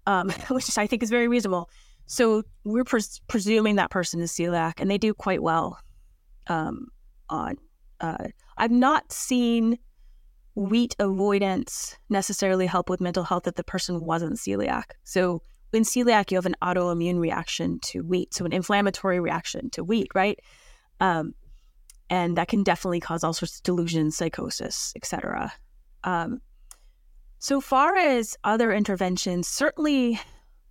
um, which I think is very reasonable. So we're pres- presuming that person is celiac, and they do quite well um, on uh, I've not seen wheat avoidance necessarily help with mental health if the person wasn't celiac. So in celiac, you have an autoimmune reaction to wheat, so an inflammatory reaction to wheat, right? Um, and that can definitely cause all sorts of delusions, psychosis, etc. Um, so far as other interventions, certainly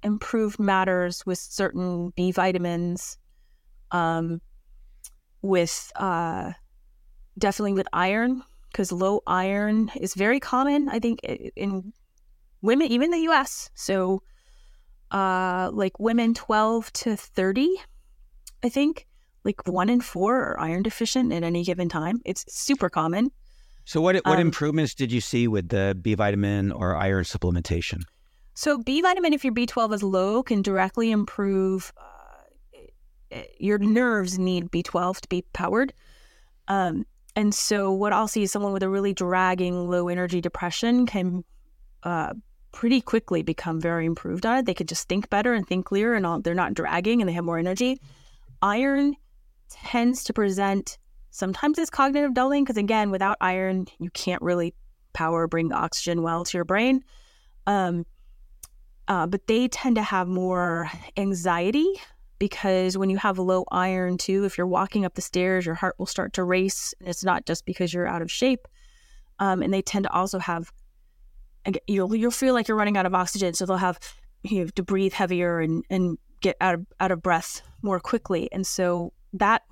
improved matters with certain B vitamins, um, with uh, definitely with iron because low iron is very common. I think in women, even in the U.S. So, uh, like women twelve to thirty, I think like one in four are iron deficient at any given time. It's super common. So, what what um, improvements did you see with the B vitamin or iron supplementation? So, B vitamin, if your B12 is low, can directly improve. Uh, your nerves need B12 to be powered. Um, and so, what I'll see is someone with a really dragging, low energy depression can uh, pretty quickly become very improved on it. They could just think better and think clearer, and all, they're not dragging and they have more energy. Iron tends to present sometimes as cognitive dulling because again without iron you can't really power bring oxygen well to your brain um, uh, but they tend to have more anxiety because when you have low iron too if you're walking up the stairs your heart will start to race and it's not just because you're out of shape um, and they tend to also have you'll you'll feel like you're running out of oxygen so they'll have you to breathe heavier and and get out of out of breath more quickly and so that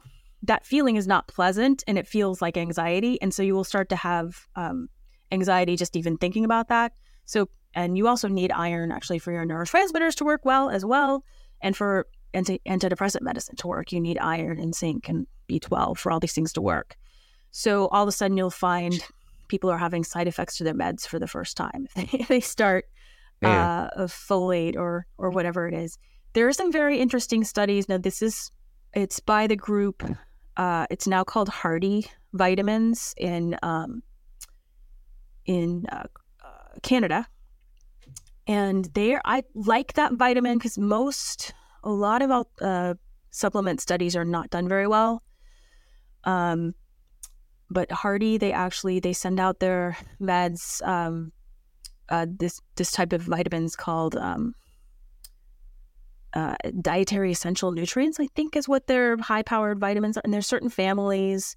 that feeling is not pleasant and it feels like anxiety. And so you will start to have um, anxiety just even thinking about that. So, and you also need iron actually for your neurotransmitters to work well as well. And for anti- antidepressant medicine to work, you need iron and zinc and B12 for all these things to work. So all of a sudden you'll find people are having side effects to their meds for the first time. if they start uh, of folate or or whatever it is. There are some very interesting studies. Now this is it's by the group uh, it's now called Hardy Vitamins in um, in uh, uh, Canada, and they I like that vitamin because most a lot of uh, supplement studies are not done very well. Um, but Hardy, they actually they send out their meds. Um, uh, this this type of vitamins called um, uh, dietary essential nutrients, I think is what their high powered vitamins are. And there's certain families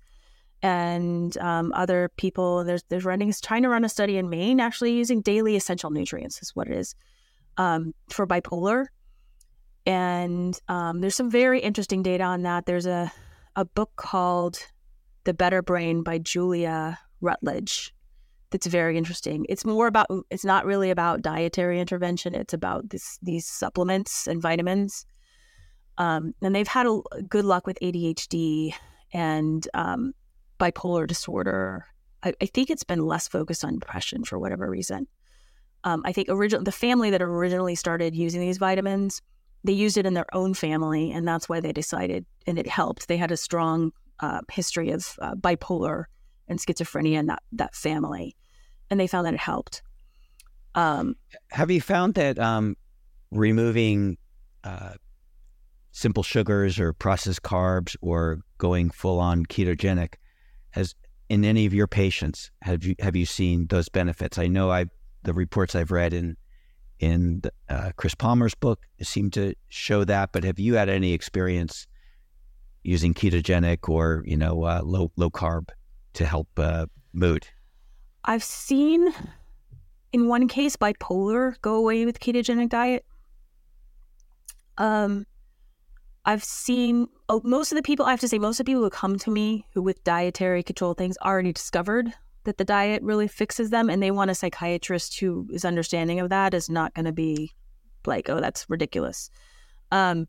and um, other people. There's there's running trying to run a study in Maine actually using daily essential nutrients is what it is um, for bipolar. And um, there's some very interesting data on that. There's a a book called The Better Brain by Julia Rucklidge that's very interesting. It's more about it's not really about dietary intervention. It's about this these supplements and vitamins. Um, and they've had a, good luck with ADHD and um, bipolar disorder. I, I, think it's been less focused on depression for whatever reason. Um, I think original the family that originally started using these vitamins, they used it in their own family, and that's why they decided, and it helped. They had a strong uh, history of uh, bipolar and schizophrenia in that that family and they found that it helped. Um, Have you found that um, removing uh, simple sugars or processed carbs or going full on ketogenic has in any of your patients have you have you seen those benefits? I know I the reports I've read in in the, uh, Chris Palmer's book seem to show that, but have you had any experience using ketogenic or you know uh, low low carb to help uh, mood? I've seen in one case bipolar go away with ketogenic diet. Um, I've seen oh, most of the people, I have to say, most of the people who come to me who with dietary control things already discovered that the diet really fixes them and they want a psychiatrist who is understanding of that is not going to be like, oh, that's ridiculous. Um,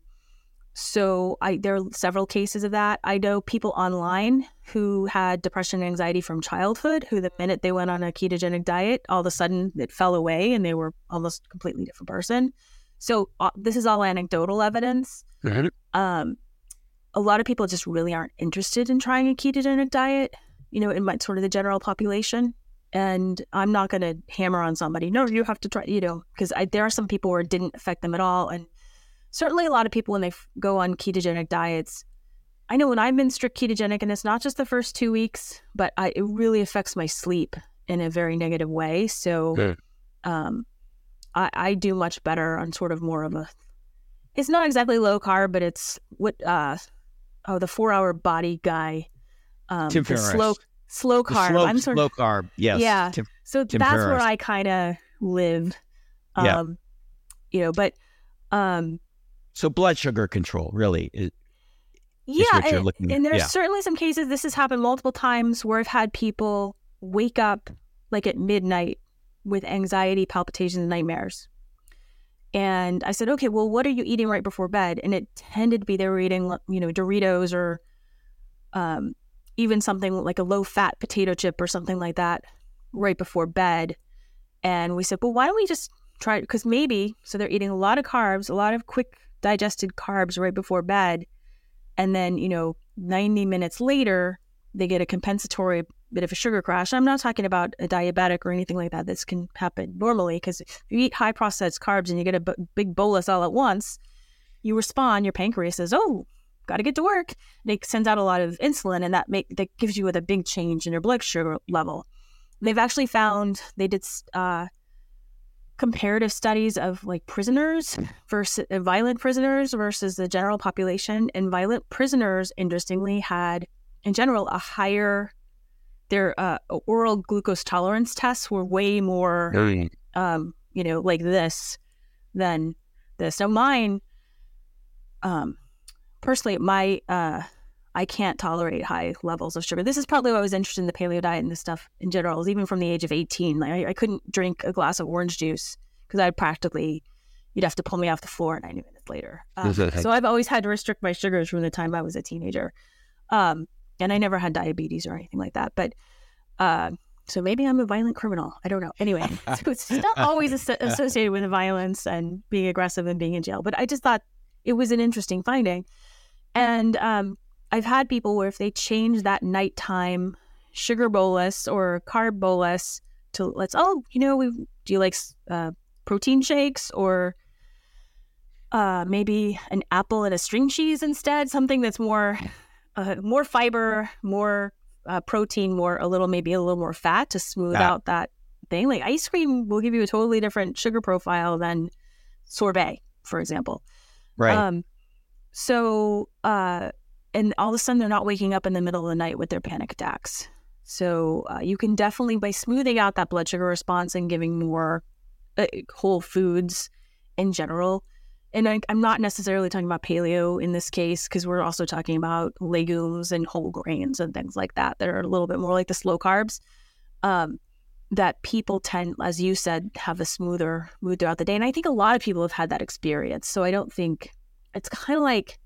so I there are several cases of that. I know people online who had depression and anxiety from childhood who the minute they went on a ketogenic diet, all of a sudden it fell away and they were almost a completely different person. So uh, this is all anecdotal evidence. Mm-hmm. Um, a lot of people just really aren't interested in trying a ketogenic diet, you know, in my sort of the general population. And I'm not going to hammer on somebody, no, you have to try, you know, because there are some people where it didn't affect them at all. And certainly a lot of people when they f- go on ketogenic diets I know when I've been strict ketogenic, and it's not just the first two weeks, but I, it really affects my sleep in a very negative way. So, um, I, I do much better on sort of more of a. It's not exactly low carb, but it's what uh, oh the four hour body guy, um, Tim Ferriss. slow slow carb. Slow, I'm sort slow of carb. Yes. Yeah. Tim- so Tim that's where I kind of live. Um, Yeah. you know, but um, so blood sugar control really is, yeah, what you're and, and there's Yeah. certainly some cases. This has happened multiple times where I've had people wake up like at midnight with anxiety, palpitations, and nightmares. And I said, okay, well, what are you eating right before bed? And it tended to be they were eating, you know, Doritos or um, even something like a low fat potato chip or something like that right before bed. And we said, well, why don't we just try? Because maybe, so they're eating a lot of carbs, a lot of quick digested carbs right before bed. And then, you know, 90 minutes later, they get a compensatory bit of a sugar crash. I'm not talking about a diabetic or anything like that. This can happen normally because if you eat high processed carbs and you get a b- big bolus all at once, you respond. Your pancreas says, "Oh, got to get to work." It sends out a lot of insulin, and that make that gives you a big change in your blood sugar level. They've actually found they did uh, comparative studies of like prisoners versus uh, violent prisoners versus the general population, and violent prisoners, interestingly, had in general a higher their uh, oral glucose tolerance tests were way more um, you know, like this than this. Now mine, um, personally, my uh, I can't tolerate high levels of sugar. This is probably why I was interested in the paleo diet and this stuff in general. Is even from the age of eighteen, like I, I couldn't drink a glass of orange juice because I'd practically you'd have to pull me off the floor 90 minutes later. Um, so I've always had to restrict my sugars from the time I was a teenager. Um, and I never had diabetes or anything like that. But uh, so maybe I'm a violent criminal. I don't know. Anyway, so it's not always as- associated with violence and being aggressive and being in jail. But I just thought it was an interesting finding. And um, I've had people where if they change that nighttime sugar bolus or carb bolus to let's oh you know we do you like uh, protein shakes or uh, maybe an apple and a string cheese instead something that's more uh, more fiber more uh, protein more a little maybe a little more fat to smooth Ah. out that thing like ice cream will give you a totally different sugar profile than sorbet for example right. um, so, uh, and all of a sudden they're not waking up in the middle of the night with their panic attacks. So, uh, you can definitely, by smoothing out that blood sugar response and giving more uh, whole foods in general. And I, I'm not necessarily talking about paleo in this case because we're also talking about legumes and whole grains and things like that that are a little bit more like the slow carbs. Um, that people tend, as you said, have a smoother mood throughout the day. And I think a lot of people have had that experience. So I don't think it's kind of like,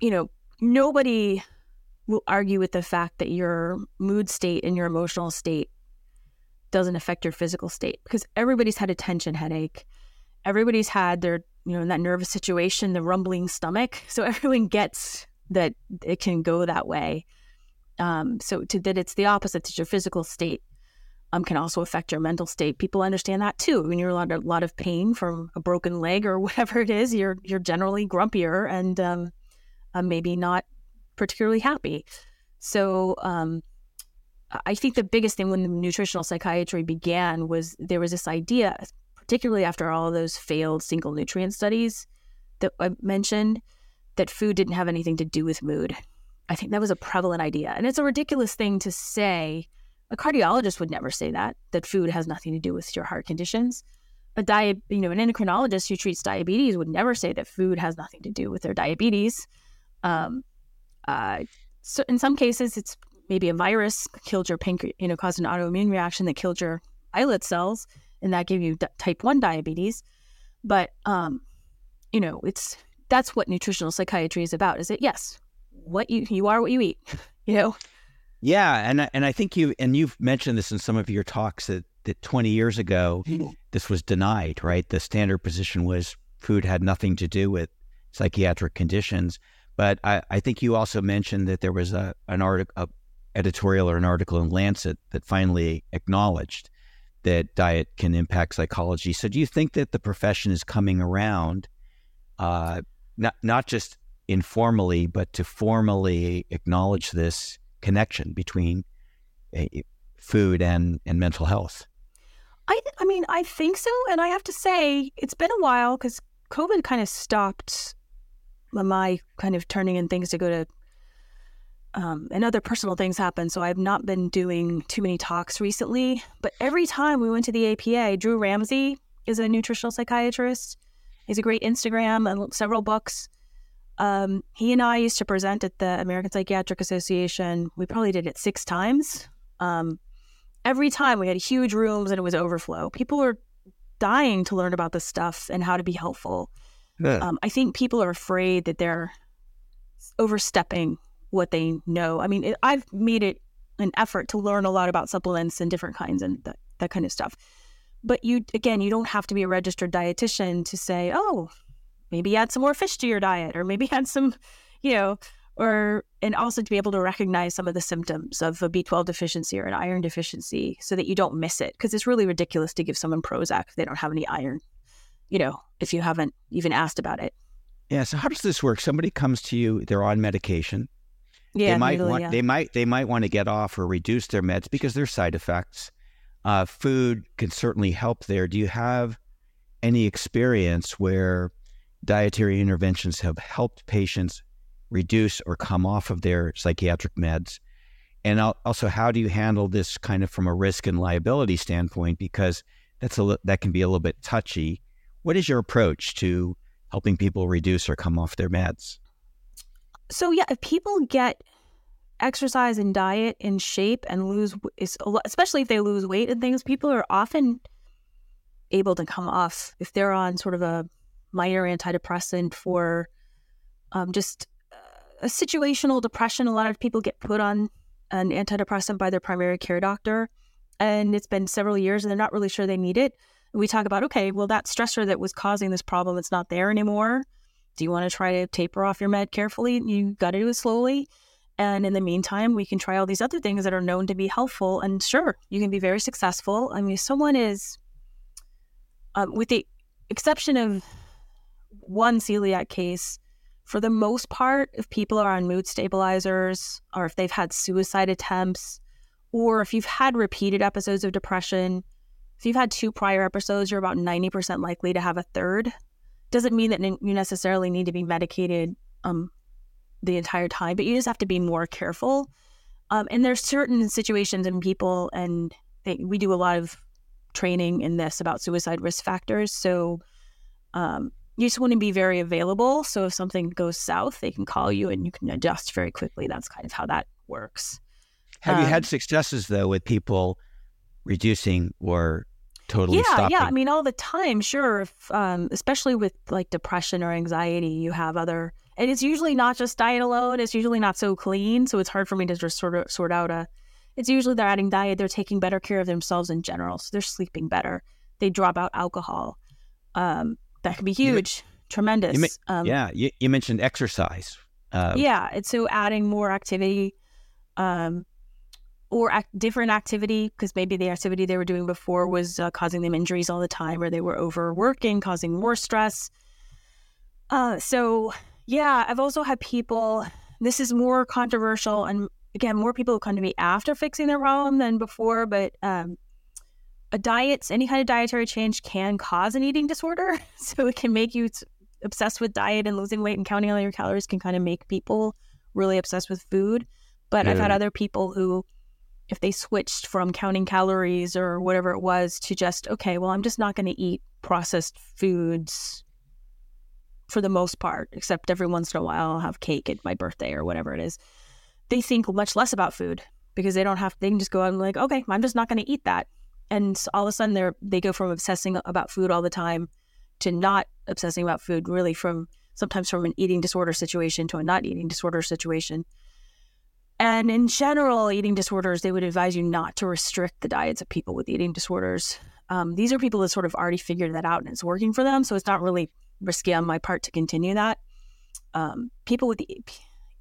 you know, nobody will argue with the fact that your mood state and your emotional state doesn't affect your physical state because everybody's had a tension headache. Everybody's had their, you know, in that nervous situation, the rumbling stomach. So everyone gets that it can go that way. Um, so to that it's the opposite that your physical state um, can also affect your mental state. People understand that too. When you're a lot, a lot of pain from a broken leg or whatever it is, you're you're generally grumpier and um, uh, maybe not particularly happy. So um, I think the biggest thing when the nutritional psychiatry began was there was this idea, particularly after all those failed single nutrient studies that I mentioned, that food didn't have anything to do with mood. I think that was a prevalent idea, and it's a ridiculous thing to say. A cardiologist would never say that that food has nothing to do with your heart conditions. A diet you know an endocrinologist who treats diabetes would never say that food has nothing to do with their diabetes. Um, uh, so in some cases it's maybe a virus killed your pancreas you know caused an autoimmune reaction that killed your islet cells and that gave you d- type 1 diabetes. But um, you know it's that's what nutritional psychiatry is about is it? Yes. What you you are what you eat you know? Yeah, and I- and I think you and you've mentioned this in some of your talks that that 20 years ago this was denied, right? The standard position was food had nothing to do with psychiatric conditions, but I, I think you also mentioned that there was a an article, a editorial or an article in Lancet that finally acknowledged that diet can impact psychology. So do you think that the profession is coming around, uh, not not just informally, but to formally acknowledge this connection between uh, food and, and mental health? I, I mean, I think so. And I have to say, it's been a while because COVID kind of stopped my kind of turning in things to go to um, and other personal things happen. So I've not been doing too many talks recently. But every time we went to the APA, Drew Ramsey is a nutritional psychiatrist. He's a great Instagram and several books. Um, he and I used to present at the American Psychiatric Association. We probably did it six times. Um, every time we had huge rooms and it was overflow. People were dying to learn about this stuff and how to be helpful. Yeah. Um, I think people are afraid that they're overstepping what they know. I mean, it, I've made it an effort to learn a lot about supplements and different kinds and that, that kind of stuff. But you, again, you don't have to be a registered dietitian to say, oh, maybe add some more fish to your diet, or maybe add some, you know, or, and also to be able to recognize some of the symptoms of a B12 deficiency or an iron deficiency so that you don't miss it. Cause it's really ridiculous to give someone Prozac if they don't have any iron, you know, if you haven't even asked about it. Yeah. So how does this work? Somebody comes to you, they're on medication. Yeah, they might want yeah. they might they might want to get off or reduce their meds because there's side effects. Uh, food can certainly help there. Do you have any experience where dietary interventions have helped patients reduce or come off of their psychiatric meds? And also, how do you handle this kind of from a risk and liability standpoint? Because that's a that can be a little bit touchy. What is your approach to helping people reduce or come off their meds? So yeah, if people get exercise and diet and shape and lose, especially if they lose weight and things, people are often able to come off if they're on sort of a minor antidepressant for um, just a situational depression. A lot of people get put on an antidepressant by their primary care doctor, and it's been several years and they're not really sure they need it. We talk about, okay, well, that stressor that was causing this problem, it's not there anymore. Do you want to try to taper off your med carefully? You got to do it slowly. And in the meantime, we can try all these other things that are known to be helpful. And sure, you can be very successful. I mean, someone is, um, with the exception of one celiac case, for the most part, if people are on mood stabilizers or if they've had suicide attempts, or if you've had repeated episodes of depression, if you've had two prior episodes, you're about 90% likely to have a third doesn't mean that you necessarily need to be medicated um, the entire time, but you just have to be more careful. Um, and there's certain situations in people, and they, we do a lot of training in this about suicide risk factors. So um, you just want to be very available. So if something goes south, they can call you and you can adjust very quickly. That's kind of how that works. Have you had um, successes though with people reducing or totally yeah stopping. yeah i mean all the time sure if, um, especially with like depression or anxiety you have other and it's usually not just diet alone it's usually not so clean so it's hard for me to just sort of sort out a it's usually they're adding diet they're taking better care of themselves in general so they're sleeping better they drop out alcohol um, that can be huge you, tremendous you, um, yeah you, you, mentioned exercise uh, yeah it's so adding more activity um, or act- different activity because maybe the activity they were doing before was uh, causing them injuries all the time or they were overworking causing more stress. Uh, so yeah i've also had people this is more controversial and again more people come to me after fixing their problem than before but um, a diet any kind of dietary change can cause an eating disorder. So it can make you obsessed with diet and losing weight and counting all your calories can kind of make people really obsessed with food. But yeah. i've had other people who if they switched from counting calories or whatever it was to just, okay, well, I'm just not going to eat processed foods for the most part, except every once in a while I'll have cake at my birthday or whatever it is. They think much less about food because they don't have, they can just go out and like, okay, I'm just not going to eat that. And all of a sudden they're, they go from obsessing about food all the time to not obsessing about food, really from sometimes from an eating disorder situation to a not eating disorder situation. And in general, eating disorders, they would advise you not to restrict the diets of people with eating disorders. Um, these are people that sort of already figured that out and it's working for them. So it's not really risky on my part to continue that. Um, people with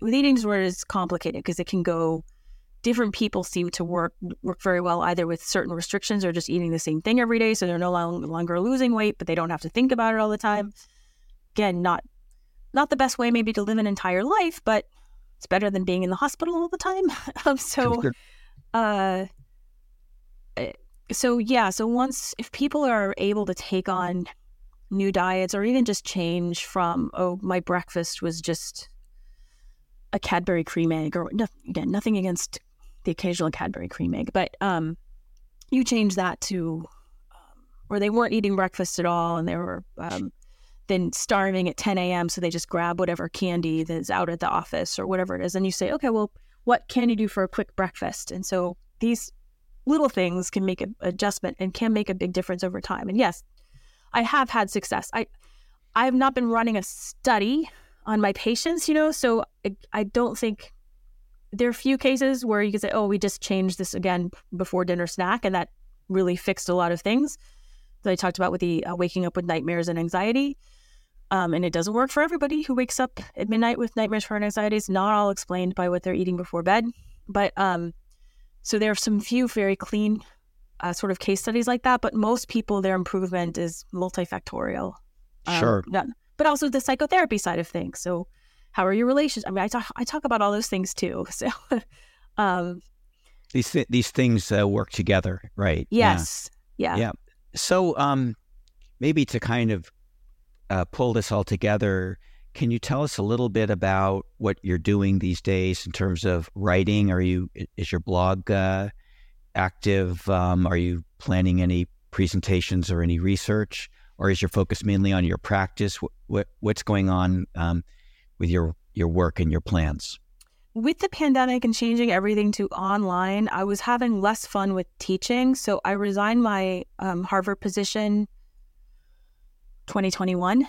with eating disorders is complicated because it can go. Different people seem to work work very well either with certain restrictions or just eating the same thing every day, so they're no longer losing weight, but they don't have to think about it all the time. Again, not not the best way maybe to live an entire life, but it's better than being in the hospital all the time. um, so, uh, eh, so yeah. So once if people are able to take on new diets or even just change from oh my breakfast was just a Cadbury cream egg or no, again nothing against the occasional Cadbury cream egg, but um, you change that to um, or they weren't eating breakfast at all and they were um, then starving at 10 a.m. So they just grab whatever candy that's out at the office or whatever it is. And you say, okay, well, what can you do for a quick breakfast? And so these little things can make an adjustment and can make a big difference over time. And yes, I have had success. I I have not been running a study on my patients, you know, so I, I don't think there are a few cases where you can say, oh, we just changed this again before dinner snack, and that really fixed a lot of things that I talked about with the uh, waking up with nightmares and anxiety. Um, and it doesn't work for everybody who wakes up at midnight with nightmares for anxieties. Not all explained by what they're eating before bed, but um, so there are some few very clean uh, sort of case studies like that. But most people, their improvement is multifactorial. Um, sure. Not, but also the psychotherapy side of things. So, how are your relations? I mean, I talk I talk about all those things too. So, um, these th- these things uh, work together, right? Yes. Yeah. Yeah. yeah. So, um, maybe to kind of uh, pull this all together, can you tell us a little bit about what you're doing these days in terms of writing? Are you is your blog uh, active? Um, are you planning any presentations or any research, or is your focus mainly on your practice? What, what what's going on um, with your your work and your plans? With the pandemic and changing everything to online, I was having less fun with teaching. So I resigned my um, Harvard position 2021.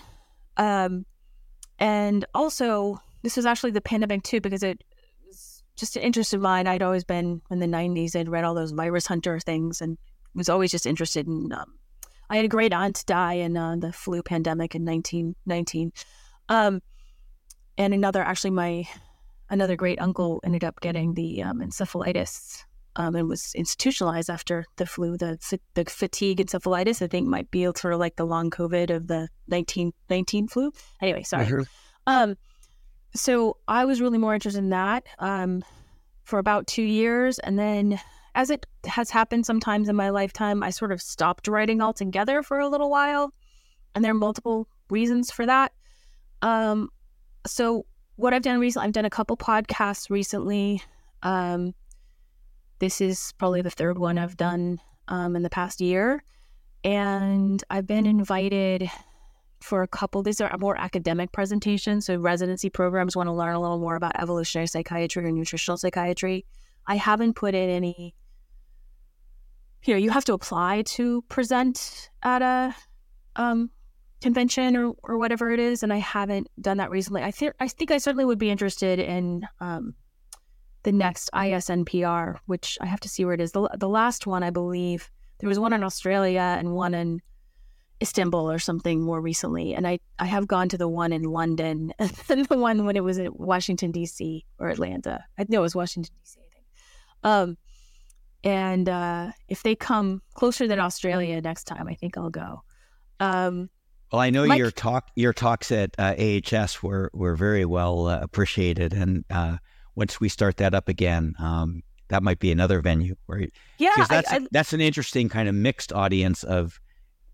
Um, and also, this was actually the pandemic too, because it was just an interest of mine. I'd always been in the 90s, I'd read all those virus hunter things and was always just interested in. Um, I had a great aunt die in uh, the flu pandemic in 1919. Um, and another, actually, my another great uncle ended up getting the um, encephalitis um, and was institutionalized after the flu. The the fatigue encephalitis, I think, might be sort of like the long COVID of the 1919 flu. Anyway, sorry. Um, so I was really more interested in that um, for about two years, and then as it has happened sometimes in my lifetime, I sort of stopped writing altogether for a little while, and there are multiple reasons for that. Um, so what I've done recently, I've done a couple podcasts recently. Um, this is probably the third one I've done um, in the past year. And I've been invited for a couple, these are more academic presentations. So, residency programs want to learn a little more about evolutionary psychiatry or nutritional psychiatry. I haven't put in any, you know, you have to apply to present at a um, convention or, or whatever it is. And I haven't done that recently. I, th- I think I certainly would be interested in um, the next ISNPR, which I have to see where it is. The, the last one, I believe, there was one in Australia and one in Istanbul or something more recently. And I, I have gone to the one in London and the one when it was in Washington, D.C. or Atlanta. I know it was Washington, D.C., I think. Um, and uh, if they come closer than Australia next time, I think I'll go. Um, well, I know your talk your talks at uh, AHS were were very well uh, appreciated, and uh, once we start that up again, um, that might be another venue where yeah, because that's I, I, that's an interesting kind of mixed audience of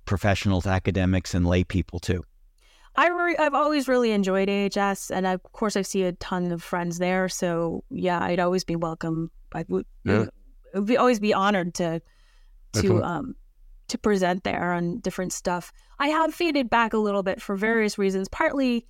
professionals, academics, and lay people too. I re- I've always really enjoyed AHS, and I, of course I see a ton of friends there. So yeah, I'd always be welcome. I would, yeah. would be, always be honored to to um to present there on different stuff. I have faded back a little bit for various reasons. Partly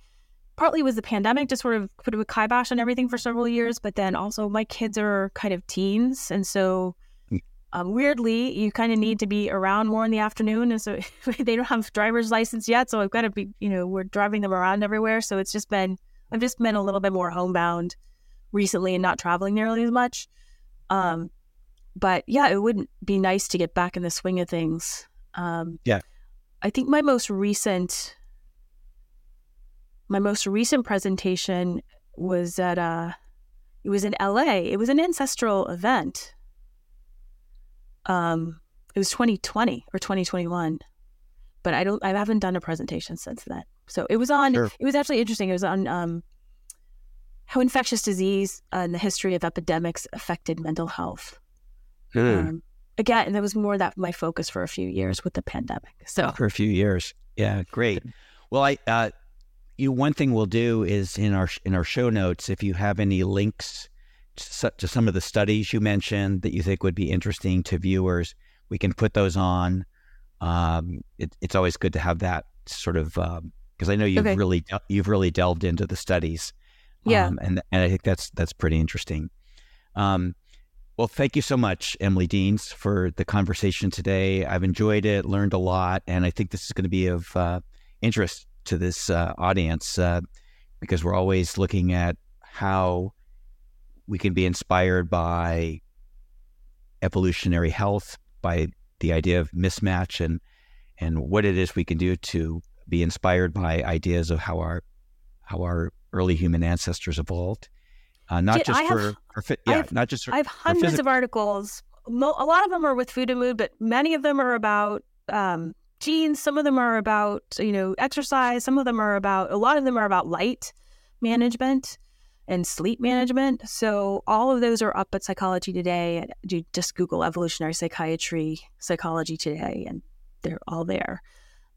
partly was the pandemic just sort of put a kibosh on everything for several years, but then also my kids are kind of teens, and so mm. um, weirdly, you kind of need to be around more in the afternoon, and so they don't have driver's license yet, so I've got to be, you know, we're driving them around everywhere, so it's just been I've just been a little bit more homebound recently and not traveling nearly as much. Um, but yeah, it would be nice to get back in the swing of things. Um, yeah, I think my most recent my most recent presentation was at uh it was in LA. It was an ancestral event. Um it was 2020 or 2021. But I don't I haven't done a presentation since then. So it was on. Sure. It was actually interesting. It was on um, how infectious disease and the history of epidemics affected mental health. Um, again, and that was more that my focus for a few years with the pandemic. So for a few years. Yeah, great. Well, I uh, you one thing we'll do is in our in our show notes if you have any links to, to some of the studies you mentioned that you think would be interesting to viewers, we can put those on. Um, it, it's always good to have that sort of because I know you've Okay. really del- you've really delved into the studies. Yeah. um, and and I think that's that's pretty interesting. Um, well, thank you so much, Emily Deans, for the conversation today. I've enjoyed it, learned a lot, and I think this is going to be of uh, interest to this uh, audience uh, because we're always looking at how we can be inspired by evolutionary health, by the idea of mismatch, and and what it is we can do to be inspired by ideas of how our how our early human ancestors evolved. Uh, not just I have- for, for fit, yeah, have- not just for, I have hundreds physi- of articles. Mo- a lot of them are with food and mood, but many of them are about um, genes. Some of them are about you know exercise. Some of them are about a lot of them are about light management and sleep management. So all of those are up at Psychology Today. You just Google evolutionary psychiatry, Psychology Today, and they're all there.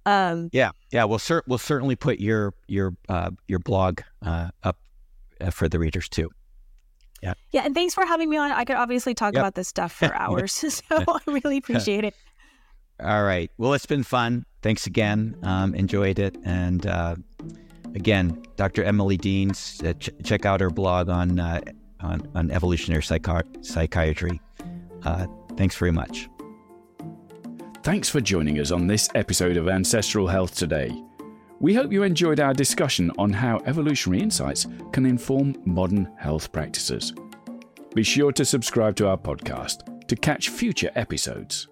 Um, Yeah, yeah. We'll cer- we'll certainly put your your uh, your blog uh, up uh, for the readers too. Yeah. Yeah, and thanks for having me on. I could obviously talk Yep. about this stuff for hours, so I really appreciate it. All right. Well, it's been fun. Thanks again. Um, enjoyed it. And uh, again, Dr. Emily Deans, uh, ch- check out her blog on uh, on, on evolutionary psychi- psychiatry. Uh, thanks very much. Thanks for joining us on this episode of Ancestral Health Today. We hope you enjoyed our discussion on how evolutionary insights can inform modern health practices. Be sure to subscribe to our podcast to catch future episodes.